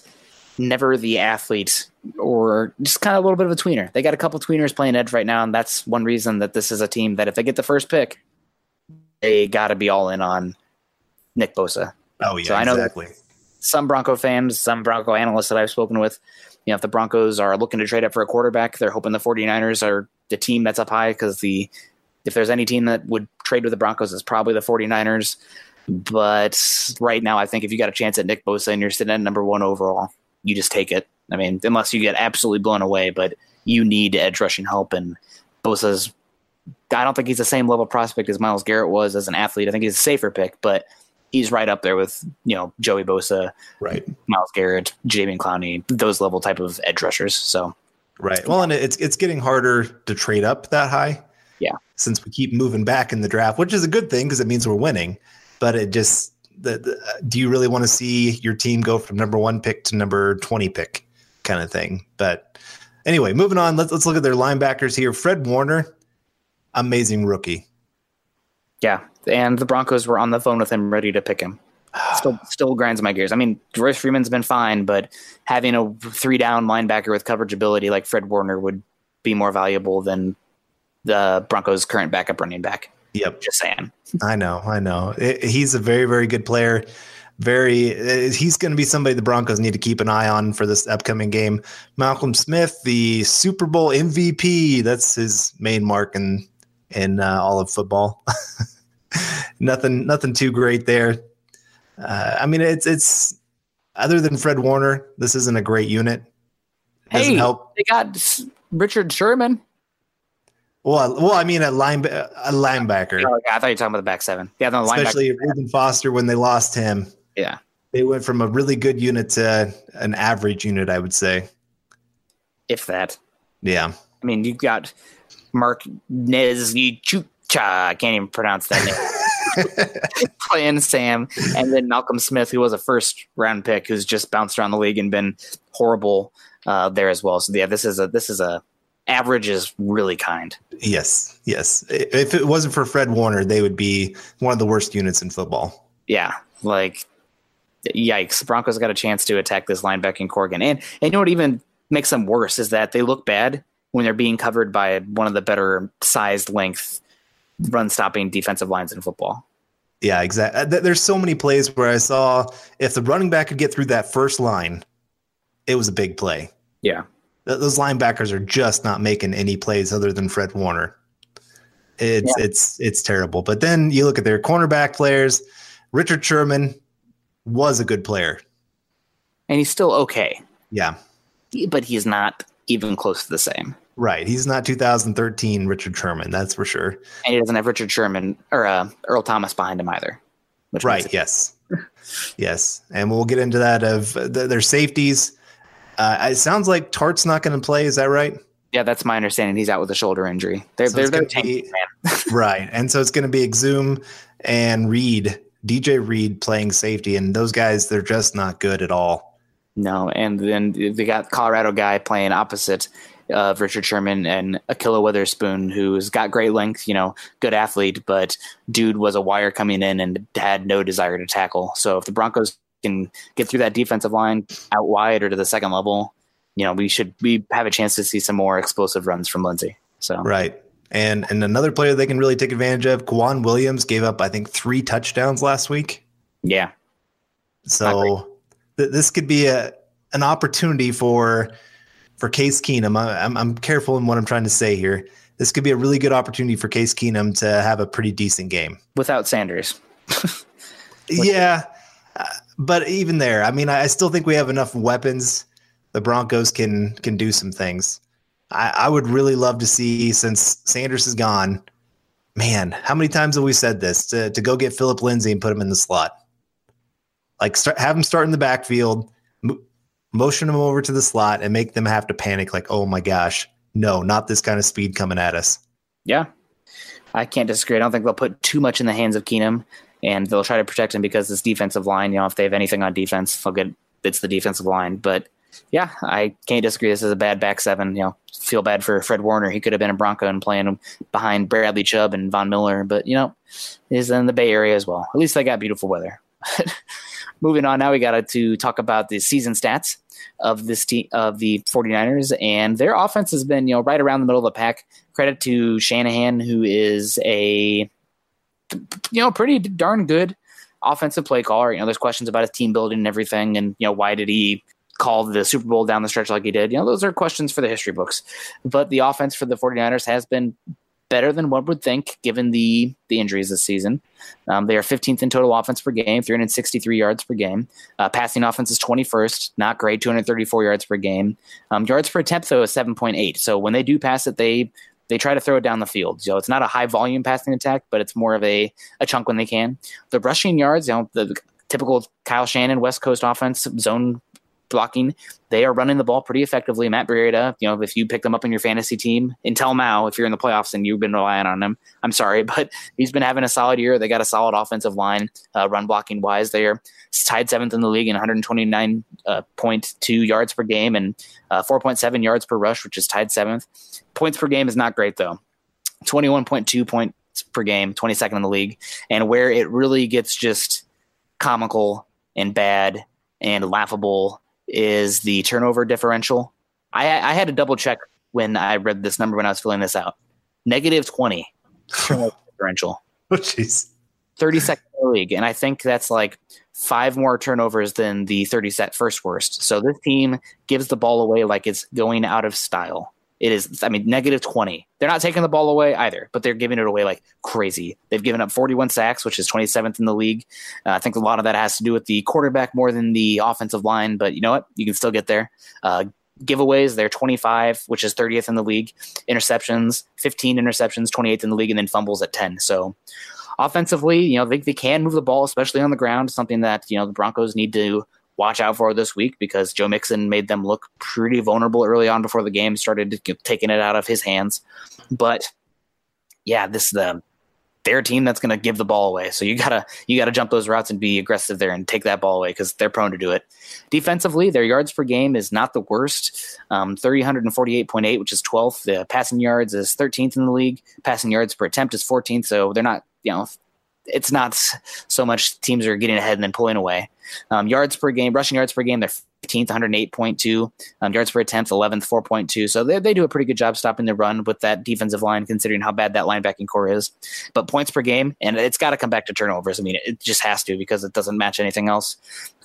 never the athlete or just kind of a little bit of a tweener. They got a couple tweeners playing edge right now, and that's one reason that this is a team that if they get the first pick, they got to be all in on Nick Bosa. Oh yeah, so I know exactly. Some Bronco fans, some Bronco analysts that I've spoken with, you know, if the Broncos are looking to trade up for a quarterback, they're hoping the 49ers are the team that's up high because the if there's any team that would trade with the Broncos, it's probably the 49ers. But right now, I think if you got a chance at Nick Bosa and you're sitting at number one overall, you just take it. I mean, unless you get absolutely blown away, but you need edge rushing help. And Bosa's, I don't think he's the same level prospect as Myles Garrett was as an athlete. I think he's a safer pick, but he's right up there with, you know, Joey Bosa, right? Myles Garrett, Jadeveon Clowney, those level type of edge rushers. So, right. Well, and it's, it's getting harder to trade up that high. Yeah. Since we keep moving back in the draft, which is a good thing because it means we're winning, but it just, the, the, do you really want to see your team go from number one pick to number 20 pick kind of thing? But anyway, moving on, let's, let's look at their linebackers here. Fred Warner, amazing rookie. Yeah. And the Broncos were on the phone with him, ready to pick him. Still, still grinds my gears. I mean, Royce Freeman's been fine, but having a three down linebacker with coverage ability like Fred Warner would be more valuable than the Broncos' current backup running back. Yep. Just saying. I know. I know. It, he's a very, very good player. Very, uh, he's going to be somebody the Broncos need to keep an eye on for this upcoming game. Malcolm Smith, the Super Bowl MVP. That's his main mark in in uh, all of football. nothing, nothing too great there. Uh, I mean, it's it's other than Fred Warner, this isn't a great unit. Doesn't hey, help. they got Richard Sherman. Well, well, I mean a line a linebacker. Oh, I thought you were talking about the back seven. Yeah, no, especially Reuben Foster when they lost him. Yeah, they went from a really good unit to an average unit, I would say. If that. Yeah. I mean, you've got Mark Nzeocha. I can't even pronounce that name. Playing Sam, and then Malcolm Smith, who was a first round pick, who's just bounced around the league and been horrible uh, there as well. So yeah, this is a this is a average is really kind. Yes, yes. If it wasn't for Fred Warner, they would be one of the worst units in football. Yeah, like yikes. Broncos got a chance to attack this linebacking core again. And, and you know what even makes them worse is that they look bad when they're being covered by one of the better sized length run stopping defensive lines in football. Yeah, exactly. Uh, there's so many plays where I saw if the running back could get through that first line, it was a big play. Yeah those linebackers are just not making any plays other than Fred Warner. It's yeah. it's it's terrible. But then you look at their cornerback players. Richard Sherman was a good player, and he's still okay. Yeah, but he's not even close to the same. Right, he's not 2013 Richard Sherman, that's for sure. And he doesn't have Richard Sherman or uh, Earl Thomas behind him either. Right. Yes. yes, and we'll get into that of the, their safeties. Uh, it sounds like Tartt's not going to play. Is that right? Yeah, that's my understanding. He's out with a shoulder injury. They're so they're, they're be, right, and so it's going to be Exum and Reed, DJ Reed playing safety, and those guys they're just not good at all. No, and then they got Colorado guy playing opposite of Richard Sherman and Ahkello Witherspoon, who's got great length, you know, good athlete, but dude was a wire coming in and had no desire to tackle. So if the Broncos can get through that defensive line out wide or to the second level, you know, we should we have a chance to see some more explosive runs from Lindsay. So right. And and another player they can really take advantage of, K'Waun Williams gave up, I think, three touchdowns last week. Yeah. So th- this could be a an opportunity for for Case Keenum. I, I'm I'm careful in what I'm trying to say here. This could be a really good opportunity for Case Keenum to have a pretty decent game without Sanders. yeah, uh, but even there, I mean, I, I still think we have enough weapons. The Broncos can can do some things. I, I would really love to see since Sanders is gone. Man, how many times have we said this to, to go get Philip Lindsay and put him in the slot? Like start, have him start in the backfield, m- motion him over to the slot, and make them have to panic. Like, oh my gosh, no, not this kind of speed coming at us. Yeah, I can't disagree. I don't think they'll put too much in the hands of Keenum, and they'll try to protect him because this defensive line. You know, if they have anything on defense, they'll get it's the defensive line. But yeah, I can't disagree. This is a bad back seven. You know, feel bad for Fred Warner. He could have been a Bronco and playing behind Bradley Chubb and Von Miller, but you know, is in the Bay Area as well. At least they got beautiful weather. Moving on now, we got to talk about the season stats of this team of the 49ers and their offense has been, you know, right around the middle of the pack. Credit to Shanahan who is a you know, pretty darn good offensive play caller. You know, there's questions about his team building and everything and you know, why did he call the Super Bowl down the stretch like he did? You know, those are questions for the history books. But the offense for the 49ers has been better than one would think given the the injuries this season. Um, they are 15th in total offense per game, 363 yards per game. Uh, passing offense is 21st, not great, 234 yards per game. Um, yards per attempt though is 7.8. So when they do pass it, they they try to throw it down the field. So it's not a high volume passing attack, but it's more of a a chunk when they can. The rushing yards, you know, the typical Kyle Shanahan West Coast offense zone blocking. They are running the ball pretty effectively. Matt Breida, you know, if you pick them up in your fantasy team until now, if you're in the playoffs and you've been relying on him, I'm sorry, but he's been having a solid year. They got a solid offensive line, uh, run blocking wise. They're tied seventh in the league in 129.2 uh, yards per game and uh, 4.7 yards per rush, which is tied seventh. Points per game is not great though. 21.2 points per game, 22nd in the league. And where it really gets just comical and bad and laughable is the turnover differential. I, I had to double check when I read this number when I was filling this out. Negative 20 turnover differential. Oh, jeez. 32nd in the league. And I think that's like five more turnovers than the 30 set first worst. So this team gives the ball away like it's going out of style. It is, I mean, negative 20. They're not taking the ball away either, but they're giving it away like crazy. They've given up 41 sacks, which is 27th in the league. Uh, I think a lot of that has to do with the quarterback more than the offensive line, but you know what? You can still get there. Uh, giveaways, they're 25, which is 30th in the league. Interceptions, 15 interceptions, 28th in the league, and then fumbles at 10. So offensively, you know, they, they can move the ball, especially on the ground, something that, you know, the Broncos need to watch out for this week because Joe Mixon made them look pretty vulnerable early on before the game started taking it out of his hands. But yeah, this is the their team that's going to give the ball away. So you gotta you gotta jump those routes and be aggressive there and take that ball away because they're prone to do it. Defensively, their yards per game is not the worst. Um, 348.8, which is 12th. The passing yards is 13th in the league. Passing yards per attempt is 14th. So they're not you know it's not so much teams are getting ahead and then pulling away. Um, yards per game, rushing yards per game, they're 15th, 108.2. Um, yards per attempt, 11th, 4.2. So they, they do a pretty good job stopping the run with that defensive line, considering how bad that linebacking core is. But points per game, and it's got to come back to turnovers. I mean, it just has to because it doesn't match anything else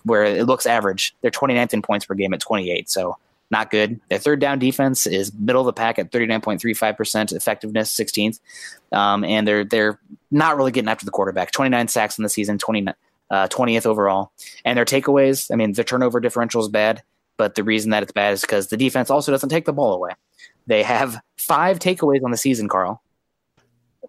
where it looks average. They're 29th in points per game at 28. So not good. Their third down defense is middle of the pack at 39.35% effectiveness, 16th. Um, and they're they're not really getting after the quarterback. 29 sacks in the season, 20, uh, 20th overall. And their takeaways, I mean, the turnover differential is bad, but the reason that it's bad is because the defense also doesn't take the ball away. They have five takeaways on the season, Carl.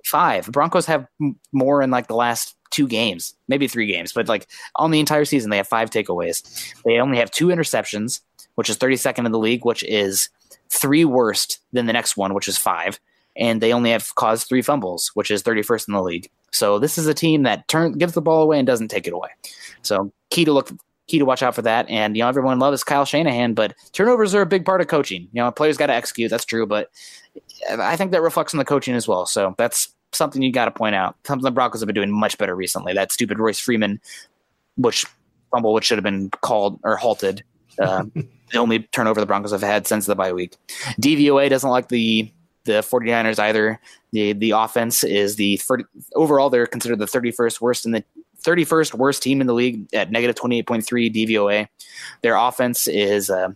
Five. Broncos have more in like the last two games, maybe three games, but like on the entire season, they have five takeaways. They only have two interceptions which is 32nd in the league, which is three worst than the next one, which is five. And they only have caused three fumbles, which is 31st in the league. So this is a team that turn gives the ball away and doesn't take it away. So key to look key to watch out for that. And you know, everyone loves Kyle Shanahan, but turnovers are a big part of coaching. You know, players got to execute. That's true, but I think that reflects on the coaching as well. So that's something you got to point out. Something the Broncos have been doing much better recently. That stupid Royce Freeman, which fumble, which should have been called or halted Uh, the only turnover the Broncos have had since the bye week. DVOA doesn't like the the 49ers either. The the offense is the overall they're considered the 31st worst in the 31st worst team in the league at negative 28.3 DVOA. Their offense is uh,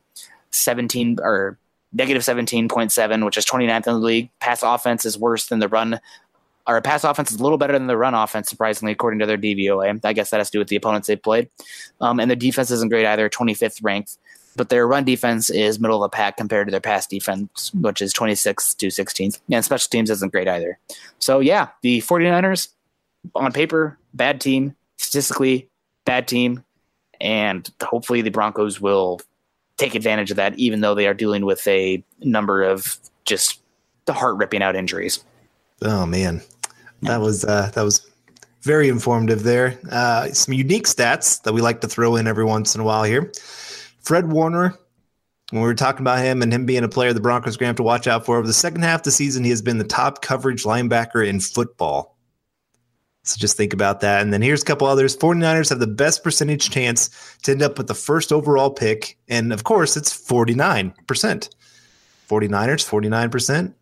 17 or negative 17.7, which is 29th in the league. Pass offense is worse than the run. Our pass offense is a little better than the run offense, surprisingly, according to their DVOA. I guess that has to do with the opponents they played. Um, and their defense isn't great either, 25th ranked but their run defense is middle of the pack compared to their pass defense, which is 26th to 16th. And special teams isn't great either. So, yeah, the 49ers, on paper, bad team, statistically, bad team. And hopefully the Broncos will take advantage of that, even though they are dealing with a number of just heart ripping out injuries. Oh, man. That was, uh, that was very informative there. Uh, some unique stats that we like to throw in every once in a while here. Fred Warner, when we were talking about him and him being a player the Broncos are going to have to watch out for over the second half of the season, he has been the top coverage linebacker in football. So just think about that. And then here's a couple others. 49ers have the best percentage chance to end up with the first overall pick. And of course, it's 49%. 49ers, 49%.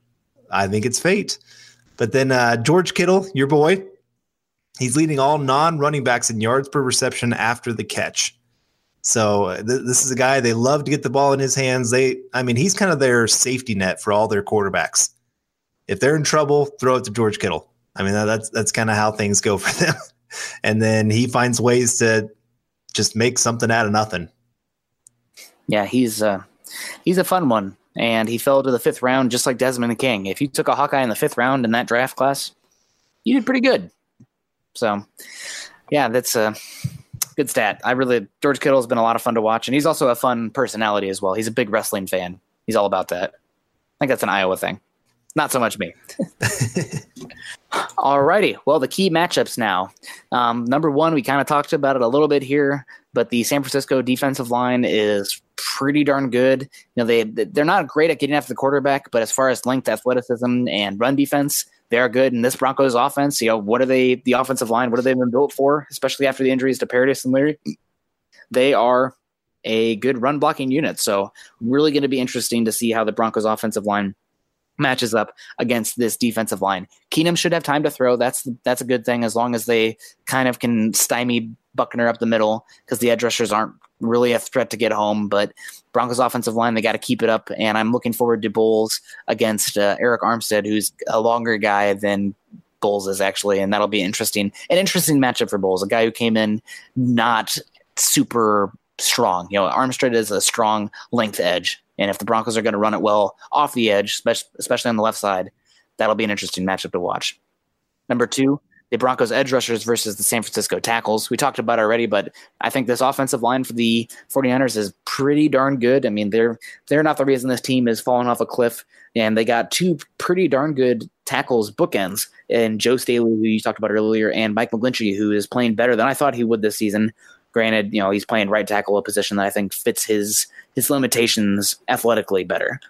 I think it's fate. But then uh, George Kittle, your boy, he's leading all non running backs in yards per reception after the catch. So uh, th- this is a guy they love to get the ball in his hands. They, I mean, he's kind of their safety net for all their quarterbacks. If they're in trouble, throw it to George Kittle. I mean, that's that's kind of how things go for them. and then he finds ways to just make something out of nothing. Yeah, he's uh, he's a fun one, and he fell to the fifth round just like Desmond King. If you took a Hawkeye in the fifth round in that draft class, you did pretty good. So, yeah, that's a good stat. I really George Kittle has been a lot of fun to watch, and he's also a fun personality as well. He's a big wrestling fan. He's all about that. I think that's an Iowa thing. Not so much me. Alrighty. Well, the key matchups now. Um, number one, we kind of talked about it a little bit here, but the San Francisco defensive line is pretty darn good. You know, they they're not great at getting after the quarterback, but as far as length, athleticism, and run defense, they are good. in this Broncos offense, you know, what are they, the offensive line, what have they been built for, especially after the injuries to Paradis and Leary? They are a good run blocking unit. So, really going to be interesting to see how the Broncos offensive line matches up against this defensive line. Keenum should have time to throw. That's that's a good thing as long as they kind of can stymie Buckner up the middle because the edge rushers aren't really a threat to get home. But Broncos offensive line, they got to keep it up. And I'm looking forward to Bolles against uh, Arik Armstead, who's a longer guy than Bolles is actually, and that'll be interesting. An interesting matchup for Bolles, a guy who came in not super strong. You know, Armstead is a strong length edge, and if the Broncos are going to run it well off the edge, especially on the left side, that'll be an interesting matchup to watch. Number two, the Broncos edge rushers versus the San Francisco tackles. We talked about already, but I think this offensive line for the 49ers is pretty darn good. I mean, they're they're not the reason this team is falling off a cliff, and they got two pretty darn good tackles bookends and Joe Staley, who you talked about earlier, and Mike McGlinchey, who is playing better than I thought he would this season. Granted, you know, he's playing right tackle, a position that I think fits his his limitations athletically better.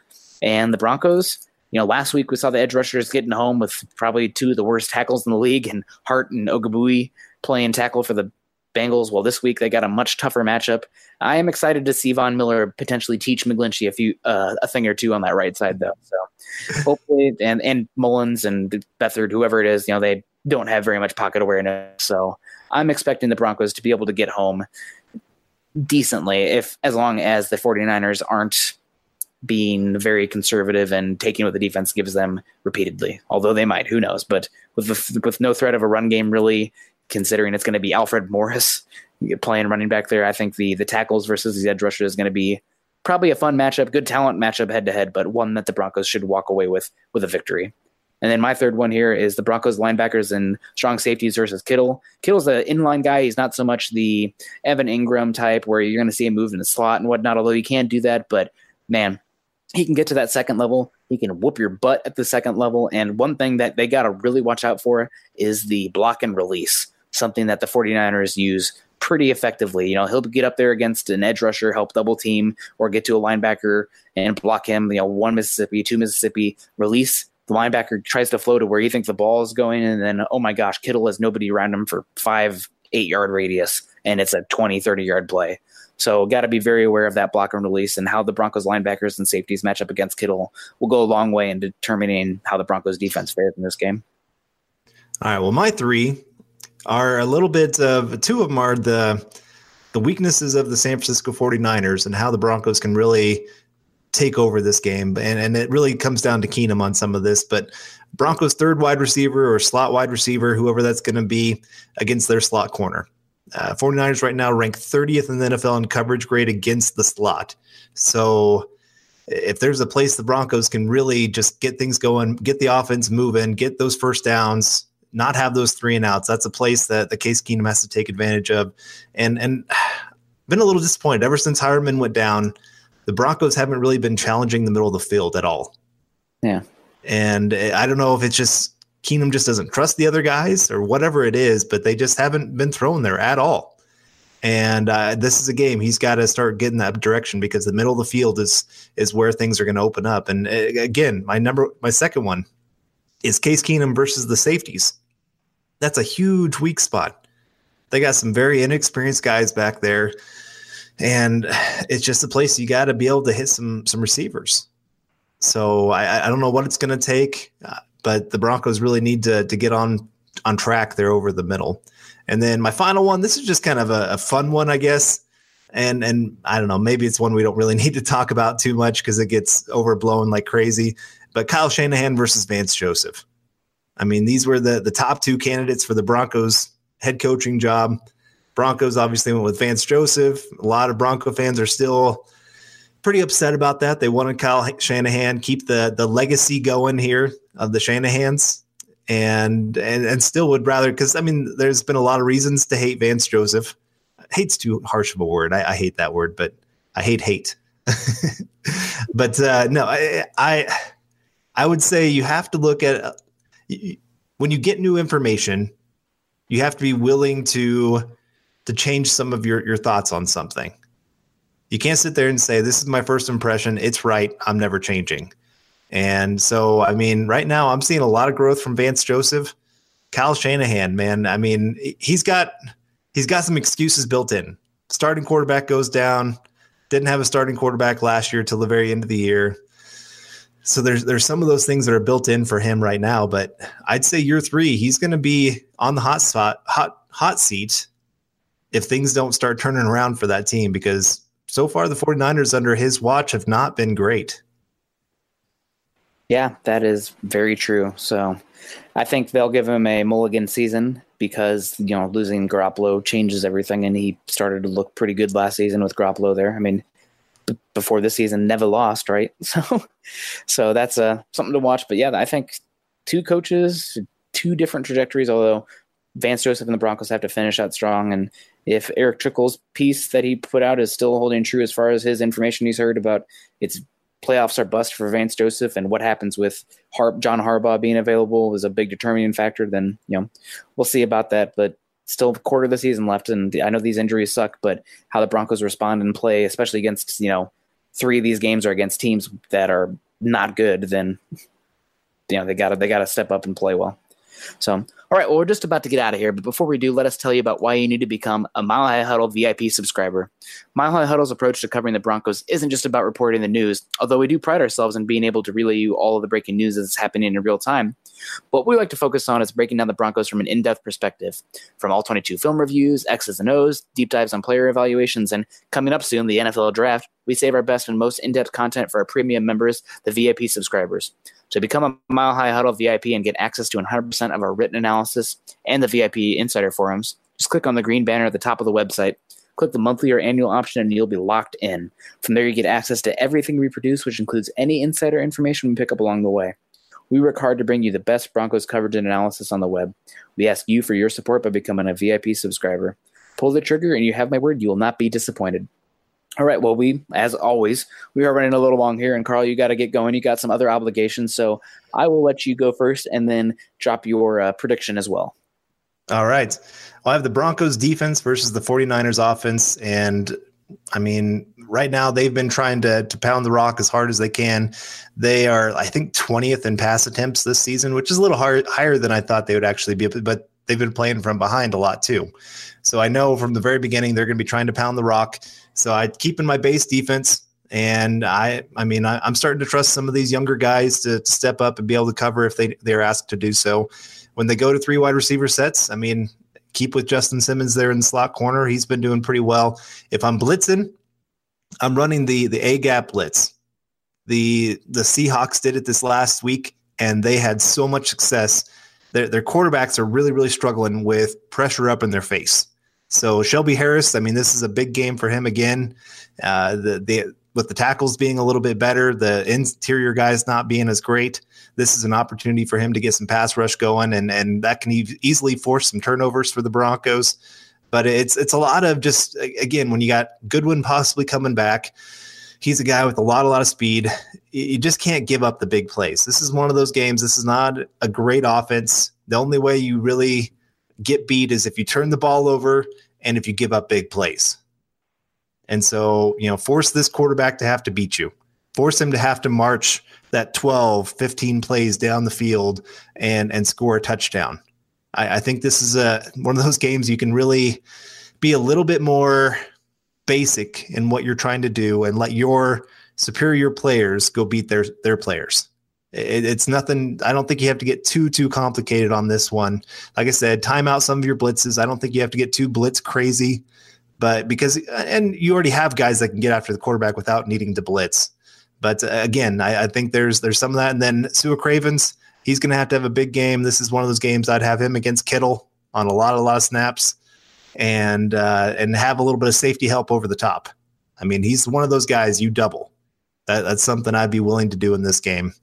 And the Broncos, you know, last week we saw the edge rushers getting home with probably two of the worst tackles in the league, and Hart and Ogbuehi playing tackle for the Bengals. Well, this week they got a much tougher matchup. I am excited to see Von Miller potentially teach McGlinchey a few uh, a thing or two on that right side, though. So hopefully, and and Mullens and Beathard, whoever it is, you know, they don't have very much pocket awareness. So I'm expecting the Broncos to be able to get home decently, if as long as the 49ers aren't being very conservative and taking what the defense gives them repeatedly. Although they might, who knows? But with the, with no threat of a run game, really considering it's going to be Alfred Morris playing running back there, I think the the tackles versus the edge rusher is going to be probably a fun matchup, good talent matchup head to head, but one that the Broncos should walk away with with a victory. And then my third one here is the Broncos linebackers and strong safeties versus Kittle. Kittle's an inline guy. He's not so much the Evan Engram type where you're going to see him move in the slot and whatnot, although he can do that. But man, he can get to that second level. He can whoop your butt at the second level. And one thing that they got to really watch out for is the block and release, something that the 49ers use pretty effectively. You know, he'll get up there against an edge rusher, help double team, or get to a linebacker and block him. You know, one Mississippi, two Mississippi, release. The linebacker tries to flow to where you think the ball is going, and then, oh my gosh, Kittle has nobody around him for five, eight yard radius, and it's a 20, 30 yard play. So, got to be very aware of that block and release and how the Broncos linebackers and safeties match up against Kittle will go a long way in determining how the Broncos defense fares in this game. All right. Well, my three are a little bit of two of them are the the weaknesses of the San Francisco 49ers and how the Broncos can really take over this game. And, and it really comes down to Keenum on some of this. But Broncos' third wide receiver or slot wide receiver, whoever that's going to be, against their slot corner. Uh, 49ers right now rank 30th in the NFL in coverage grade against the slot. So if there's a place the Broncos can really just get things going, get the offense moving, get those first downs, not have those three and outs. That's a place that the Case Keenum has to take advantage of. And and been a little disappointed ever since Heuerman went down. The Broncos haven't really been challenging the middle of the field at all. Yeah. And I don't know if it's just Keenum just doesn't trust the other guys or whatever it is, but they just haven't been thrown there at all. And uh, this is a game he's got to start getting that direction because the middle of the field is is where things are going to open up. And uh, again, my number, my second one is Case Keenum versus the safeties that's a huge weak spot. They got some very inexperienced guys back there, and it's just a place you got to be able to hit some some receivers. So I, I don't know what it's going to take, uh, but the Broncos really need to to get on on track there over the middle. And then my final one, this is just kind of a, a fun one, I guess. And and I don't know, maybe it's one we don't really need to talk about too much because it gets overblown like crazy. But Kyle Shanahan versus Vance Joseph. I mean, these were the the top two candidates for the Broncos head coaching job. Broncos obviously went with Vance Joseph. A lot of Bronco fans are still pretty upset about that. They wanted Kyle Shanahan keep the the legacy going here of the Shanahans, and and and still would rather because I mean, there's been a lot of reasons to hate Vance Joseph. Hate's too harsh of a word. I, I hate that word, but I hate hate. but uh, no, I, I I would say you have to look at when you get new information, you have to be willing to to change some of your your thoughts on something. You can't sit there and say this is my first impression, it's right, I'm never changing. And so, I mean, right now I'm seeing a lot of growth from Vance Joseph. Kyle Shanahan, man, I mean, he's got he's got some excuses built in. Starting quarterback goes down. Didn't have a starting quarterback last year till the very end of the year. So there's there's some of those things that are built in for him right now, but I'd say year three, he's going to be on the hot spot, hot hot seat if things don't start turning around for that team because so far the 49ers under his watch have not been great. Yeah, that is very true. So I think they'll give him a mulligan season because, you know, losing Garoppolo changes everything and he started to look pretty good last season with Garoppolo there. I mean, before this season never lost, right? So, so that's uh, something to watch. But yeah, I think two coaches, two different trajectories. Although Vance Joseph and the Broncos have to finish out strong, and if Eric Trickle's piece that he put out is still holding true as far as his information he's heard about it's playoffs are bust for Vance Joseph, and what happens with Har- John Harbaugh being available is a big determining factor. Then you know we'll see about that, but still a quarter of the season left, and I know these injuries suck, but how the Broncos respond and play, especially against you know three of these games are against teams that are not good, then you know they got to they got to step up and play well. So, all right, well, we're just about to get out of here, but before we do, let us tell you about why you need to become a Mile High Huddle VIP subscriber. Mile High Huddle's approach to covering the Broncos isn't just about reporting the news, although we do pride ourselves in being able to relay you all of the breaking news that's happening in real time. What we like to focus on is breaking down the Broncos from an in depth perspective. From all 22 film reviews, X's and O's, deep dives on player evaluations, and coming up soon, the NFL draft, we save our best and most in depth content for our premium members, the VIP subscribers. To become a Mile High Huddle VIP and get access to 100% of our written analysis and the VIP insider forums, just click on the green banner at the top of the website. Click the monthly or annual option and you'll be locked in. From there, you get access to everything we produce, which includes any insider information we pick up along the way. We work hard to bring you the best Broncos coverage and analysis on the web. We ask you for your support by becoming a VIP subscriber. Pull the trigger, and you have my word, you will not be disappointed. All right. Well, we, as always, we are running a little long here, and Carl, you got to get going. You got some other obligations, so I will let you go first, and then drop your uh, prediction as well. All right. I have the Broncos defense versus the 49ers offense, and I mean, right now they've been trying to to pound the rock as hard as they can. They are, I think, 20th in pass attempts this season, which is a little hard, higher than I thought they would actually be. But they've been playing from behind a lot too. So I know from the very beginning they're going to be trying to pound the rock. So I keep in my base defense. And I, I mean, I, am starting to trust some of these younger guys to, to, step up and be able to cover if they they're asked to do so. When they go to three wide receiver sets, I mean, keep with Justin Simmons there in the slot corner. He's been doing pretty well. If I'm blitzing, I'm running the the A gap blitz. The the Seahawks did it this last week, and they had so much success. Their their quarterbacks are really really struggling with pressure up in their face. So Shelby Harris, I mean, this is a big game for him again. Uh, the the with the tackles being a little bit better, the interior guys not being as great, this is an opportunity for him to get some pass rush going, and and that can e- easily force some turnovers for the Broncos. But it's it's a lot of just again when you got Goodwin possibly coming back, he's a guy with a lot a lot of speed. You just can't give up the big plays. This is one of those games. This is not a great offense. The only way you really get beat is if you turn the ball over and if you give up big plays. And so, you know, force this quarterback to have to beat you. Force him to have to march that 12, 15 plays down the field and and score a touchdown. I, I think this is a one of those games you can really be a little bit more basic in what you're trying to do and let your superior players go beat their their players. It, it's nothing. I don't think you have to get too too complicated on this one. Like I said, time out some of your blitzes. I don't think you have to get too blitz crazy but because and you already have guys that can get after the quarterback without needing to blitz. But uh, again, I, I, think there's there's some of that, and then Sua Cravens, he's going to have to have a big game. This is one of those games I'd have him against Kittle on a lot a lot of snaps, and uh, and have a little bit of safety help over the top. I mean, he's one of those guys you double. That, that's something I'd be willing to do in this game.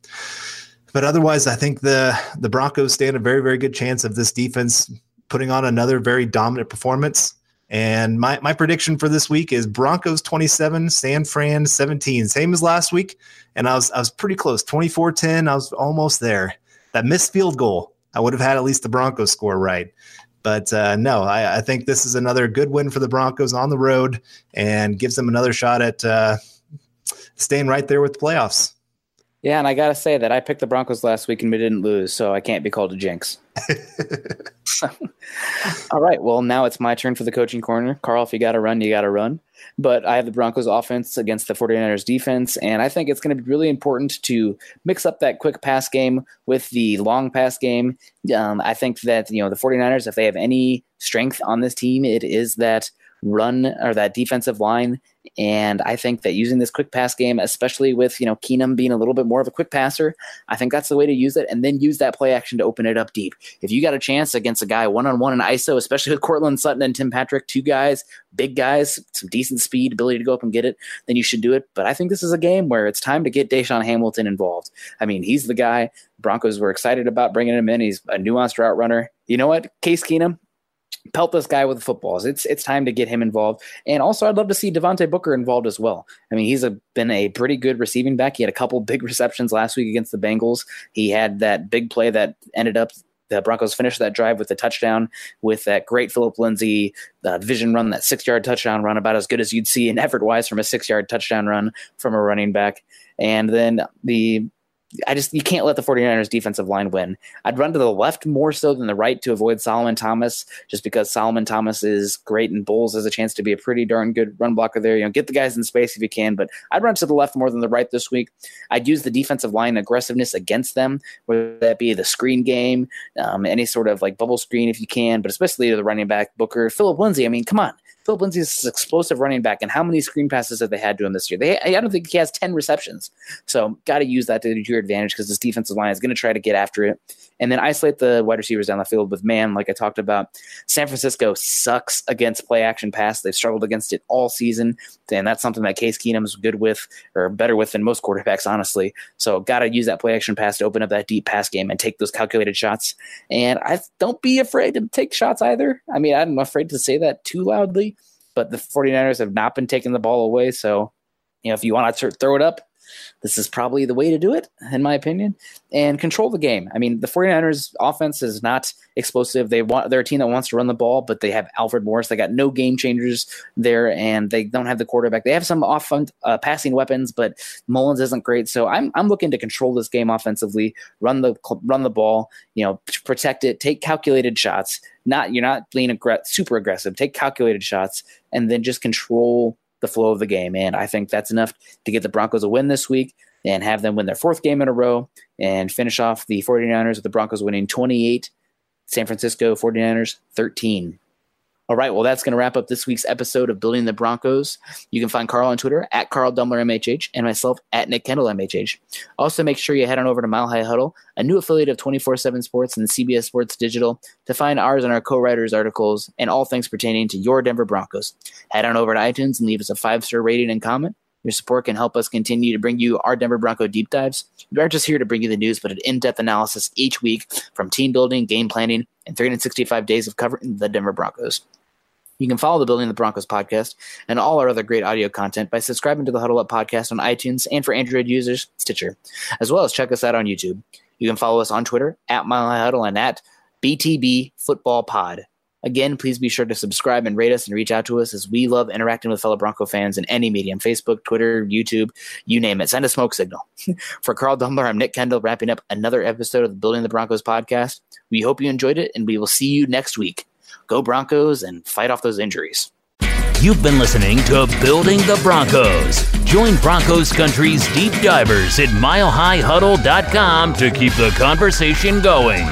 But otherwise, I think the the Broncos stand a very very good chance of this defense putting on another very dominant performance and my, my prediction for this week is Broncos 27, San Fran 17, same as last week. And I was I was pretty close, 24-10. I was almost there. That missed field goal, I would have had at least the Broncos score right. But uh, no, I, I, think this is another good win for the Broncos on the road and gives them another shot at uh, staying right there with the playoffs. Yeah, and I gotta say that I picked the Broncos last week and we didn't lose, so I can't be called a jinx. All right, well now it's my turn for the coaching corner. Carl, if you gotta run, you gotta run. But I have the Broncos offense against the 49ers defense, and I think it's going to be really important to mix up that quick pass game with the long pass game. Um, I think that, you know, the 49ers, if they have any strength on this team, it is that run or that defensive line and I think that using this quick pass game, especially with you know Keenum being a little bit more of a quick passer, I think that's the way to use it. And then use that play action to open it up deep. If you got a chance against a guy one on one in ISO, especially with Courtland Sutton and Tim Patrick, two guys, big guys, some decent speed, ability to go up and get it, then you should do it. But I think this is a game where it's time to get DaeSean Hamilton involved. I mean, he's the guy. Broncos were excited about bringing him in. He's a nuanced route runner. You know what, Case Keenum, pelt this guy with the footballs. It's it's time to get him involved. And also, I'd love to see Devontae Booker involved as well. I mean, he's a, been a pretty good receiving back. He had a couple big receptions last week against the Bengals. He had that big play that ended up the Broncos finished that drive with a touchdown with that great Phillip Lindsay uh, vision run, that six yard touchdown run, about as good as you'd see in effort wise from a six yard touchdown run from a running back. And then the I just you can't let the 49ers defensive line win. I'd run to the left more so than the right to avoid Solomon Thomas, just because Solomon Thomas is great and Bolles has a chance to be a pretty darn good run blocker there. You know, get the guys in space if you can, but I'd run to the left more than the right this week. I'd use the defensive line aggressiveness against them, whether that be the screen game, um, any sort of like bubble screen if you can, but especially to the running back Booker, Phillip Lindsay. I mean, come on, Phillip Lindsay is explosive running back, and how many screen passes have they had to him this year? They, I don't think he has ten receptions. So, got to use that to your advantage because this defensive line is going to try to get after it, and then isolate the wide receivers down the field with man, like I talked about. San Francisco sucks against play action pass. They've struggled against it all season, and that's something that Case Keenum's good with, or better with than most quarterbacks, honestly. So, got to use that play action pass to open up that deep pass game and take those calculated shots. And I don't be afraid to take shots either. I mean, I'm afraid to say that too loudly but the 49ers have not been taking the ball away. So, you know, if you want to throw it up, this is probably the way to do it, in my opinion, and control the game. I mean, the 49ers offense is not explosive. They want they're a team that wants to run the ball, but they have Alfred Morris. They got no game changers there, and they don't have the quarterback. They have some off uh, passing weapons, but Mullens isn't great. So I'm I'm looking to control this game offensively, run the run the ball, you know, protect it, take calculated shots. Not you're not being aggr- super aggressive. Take calculated shots, and then just control the flow of the game. And I think that's enough to get the Broncos a win this week and have them win their fourth game in a row and finish off the 49ers with the Broncos winning 28, San Francisco 49ers 13. All right, well, that's going to wrap up this week's episode of Building the Broncos. You can find Carl on Twitter at Carl Dumler MHH and myself at Nick Kendell MHH. Also, make sure you head on over to Mile High Huddle, a new affiliate of 24 7 Sports and CBS Sports Digital, to find ours and our co writers' articles and all things pertaining to your Denver Broncos. Head on over to iTunes and leave us a five star rating and comment. Your support can help us continue to bring you our Denver Bronco deep dives. We aren't just here to bring you the news, but an in depth analysis each week from team building, game planning, and 365 days of covering the Denver Broncos. You can follow the Building the Broncos podcast and all our other great audio content by subscribing to the Huddle Up podcast on iTunes and for Android users, Stitcher, as well as check us out on YouTube. You can follow us on Twitter at Mile High Huddle and at BTB Football Pod. Again, please be sure to subscribe and rate us and reach out to us as we love interacting with fellow Bronco fans in any medium Facebook, Twitter, YouTube, you name it. Send a smoke signal. For Carl Dumler, I'm Nick Kendell, wrapping up another episode of the Building the Broncos podcast. We hope you enjoyed it, and we will see you next week. Go Broncos and fight off those injuries. You've been listening to Building the Broncos. Join Broncos Country's deep divers at milehighhuddle.com to keep the conversation going.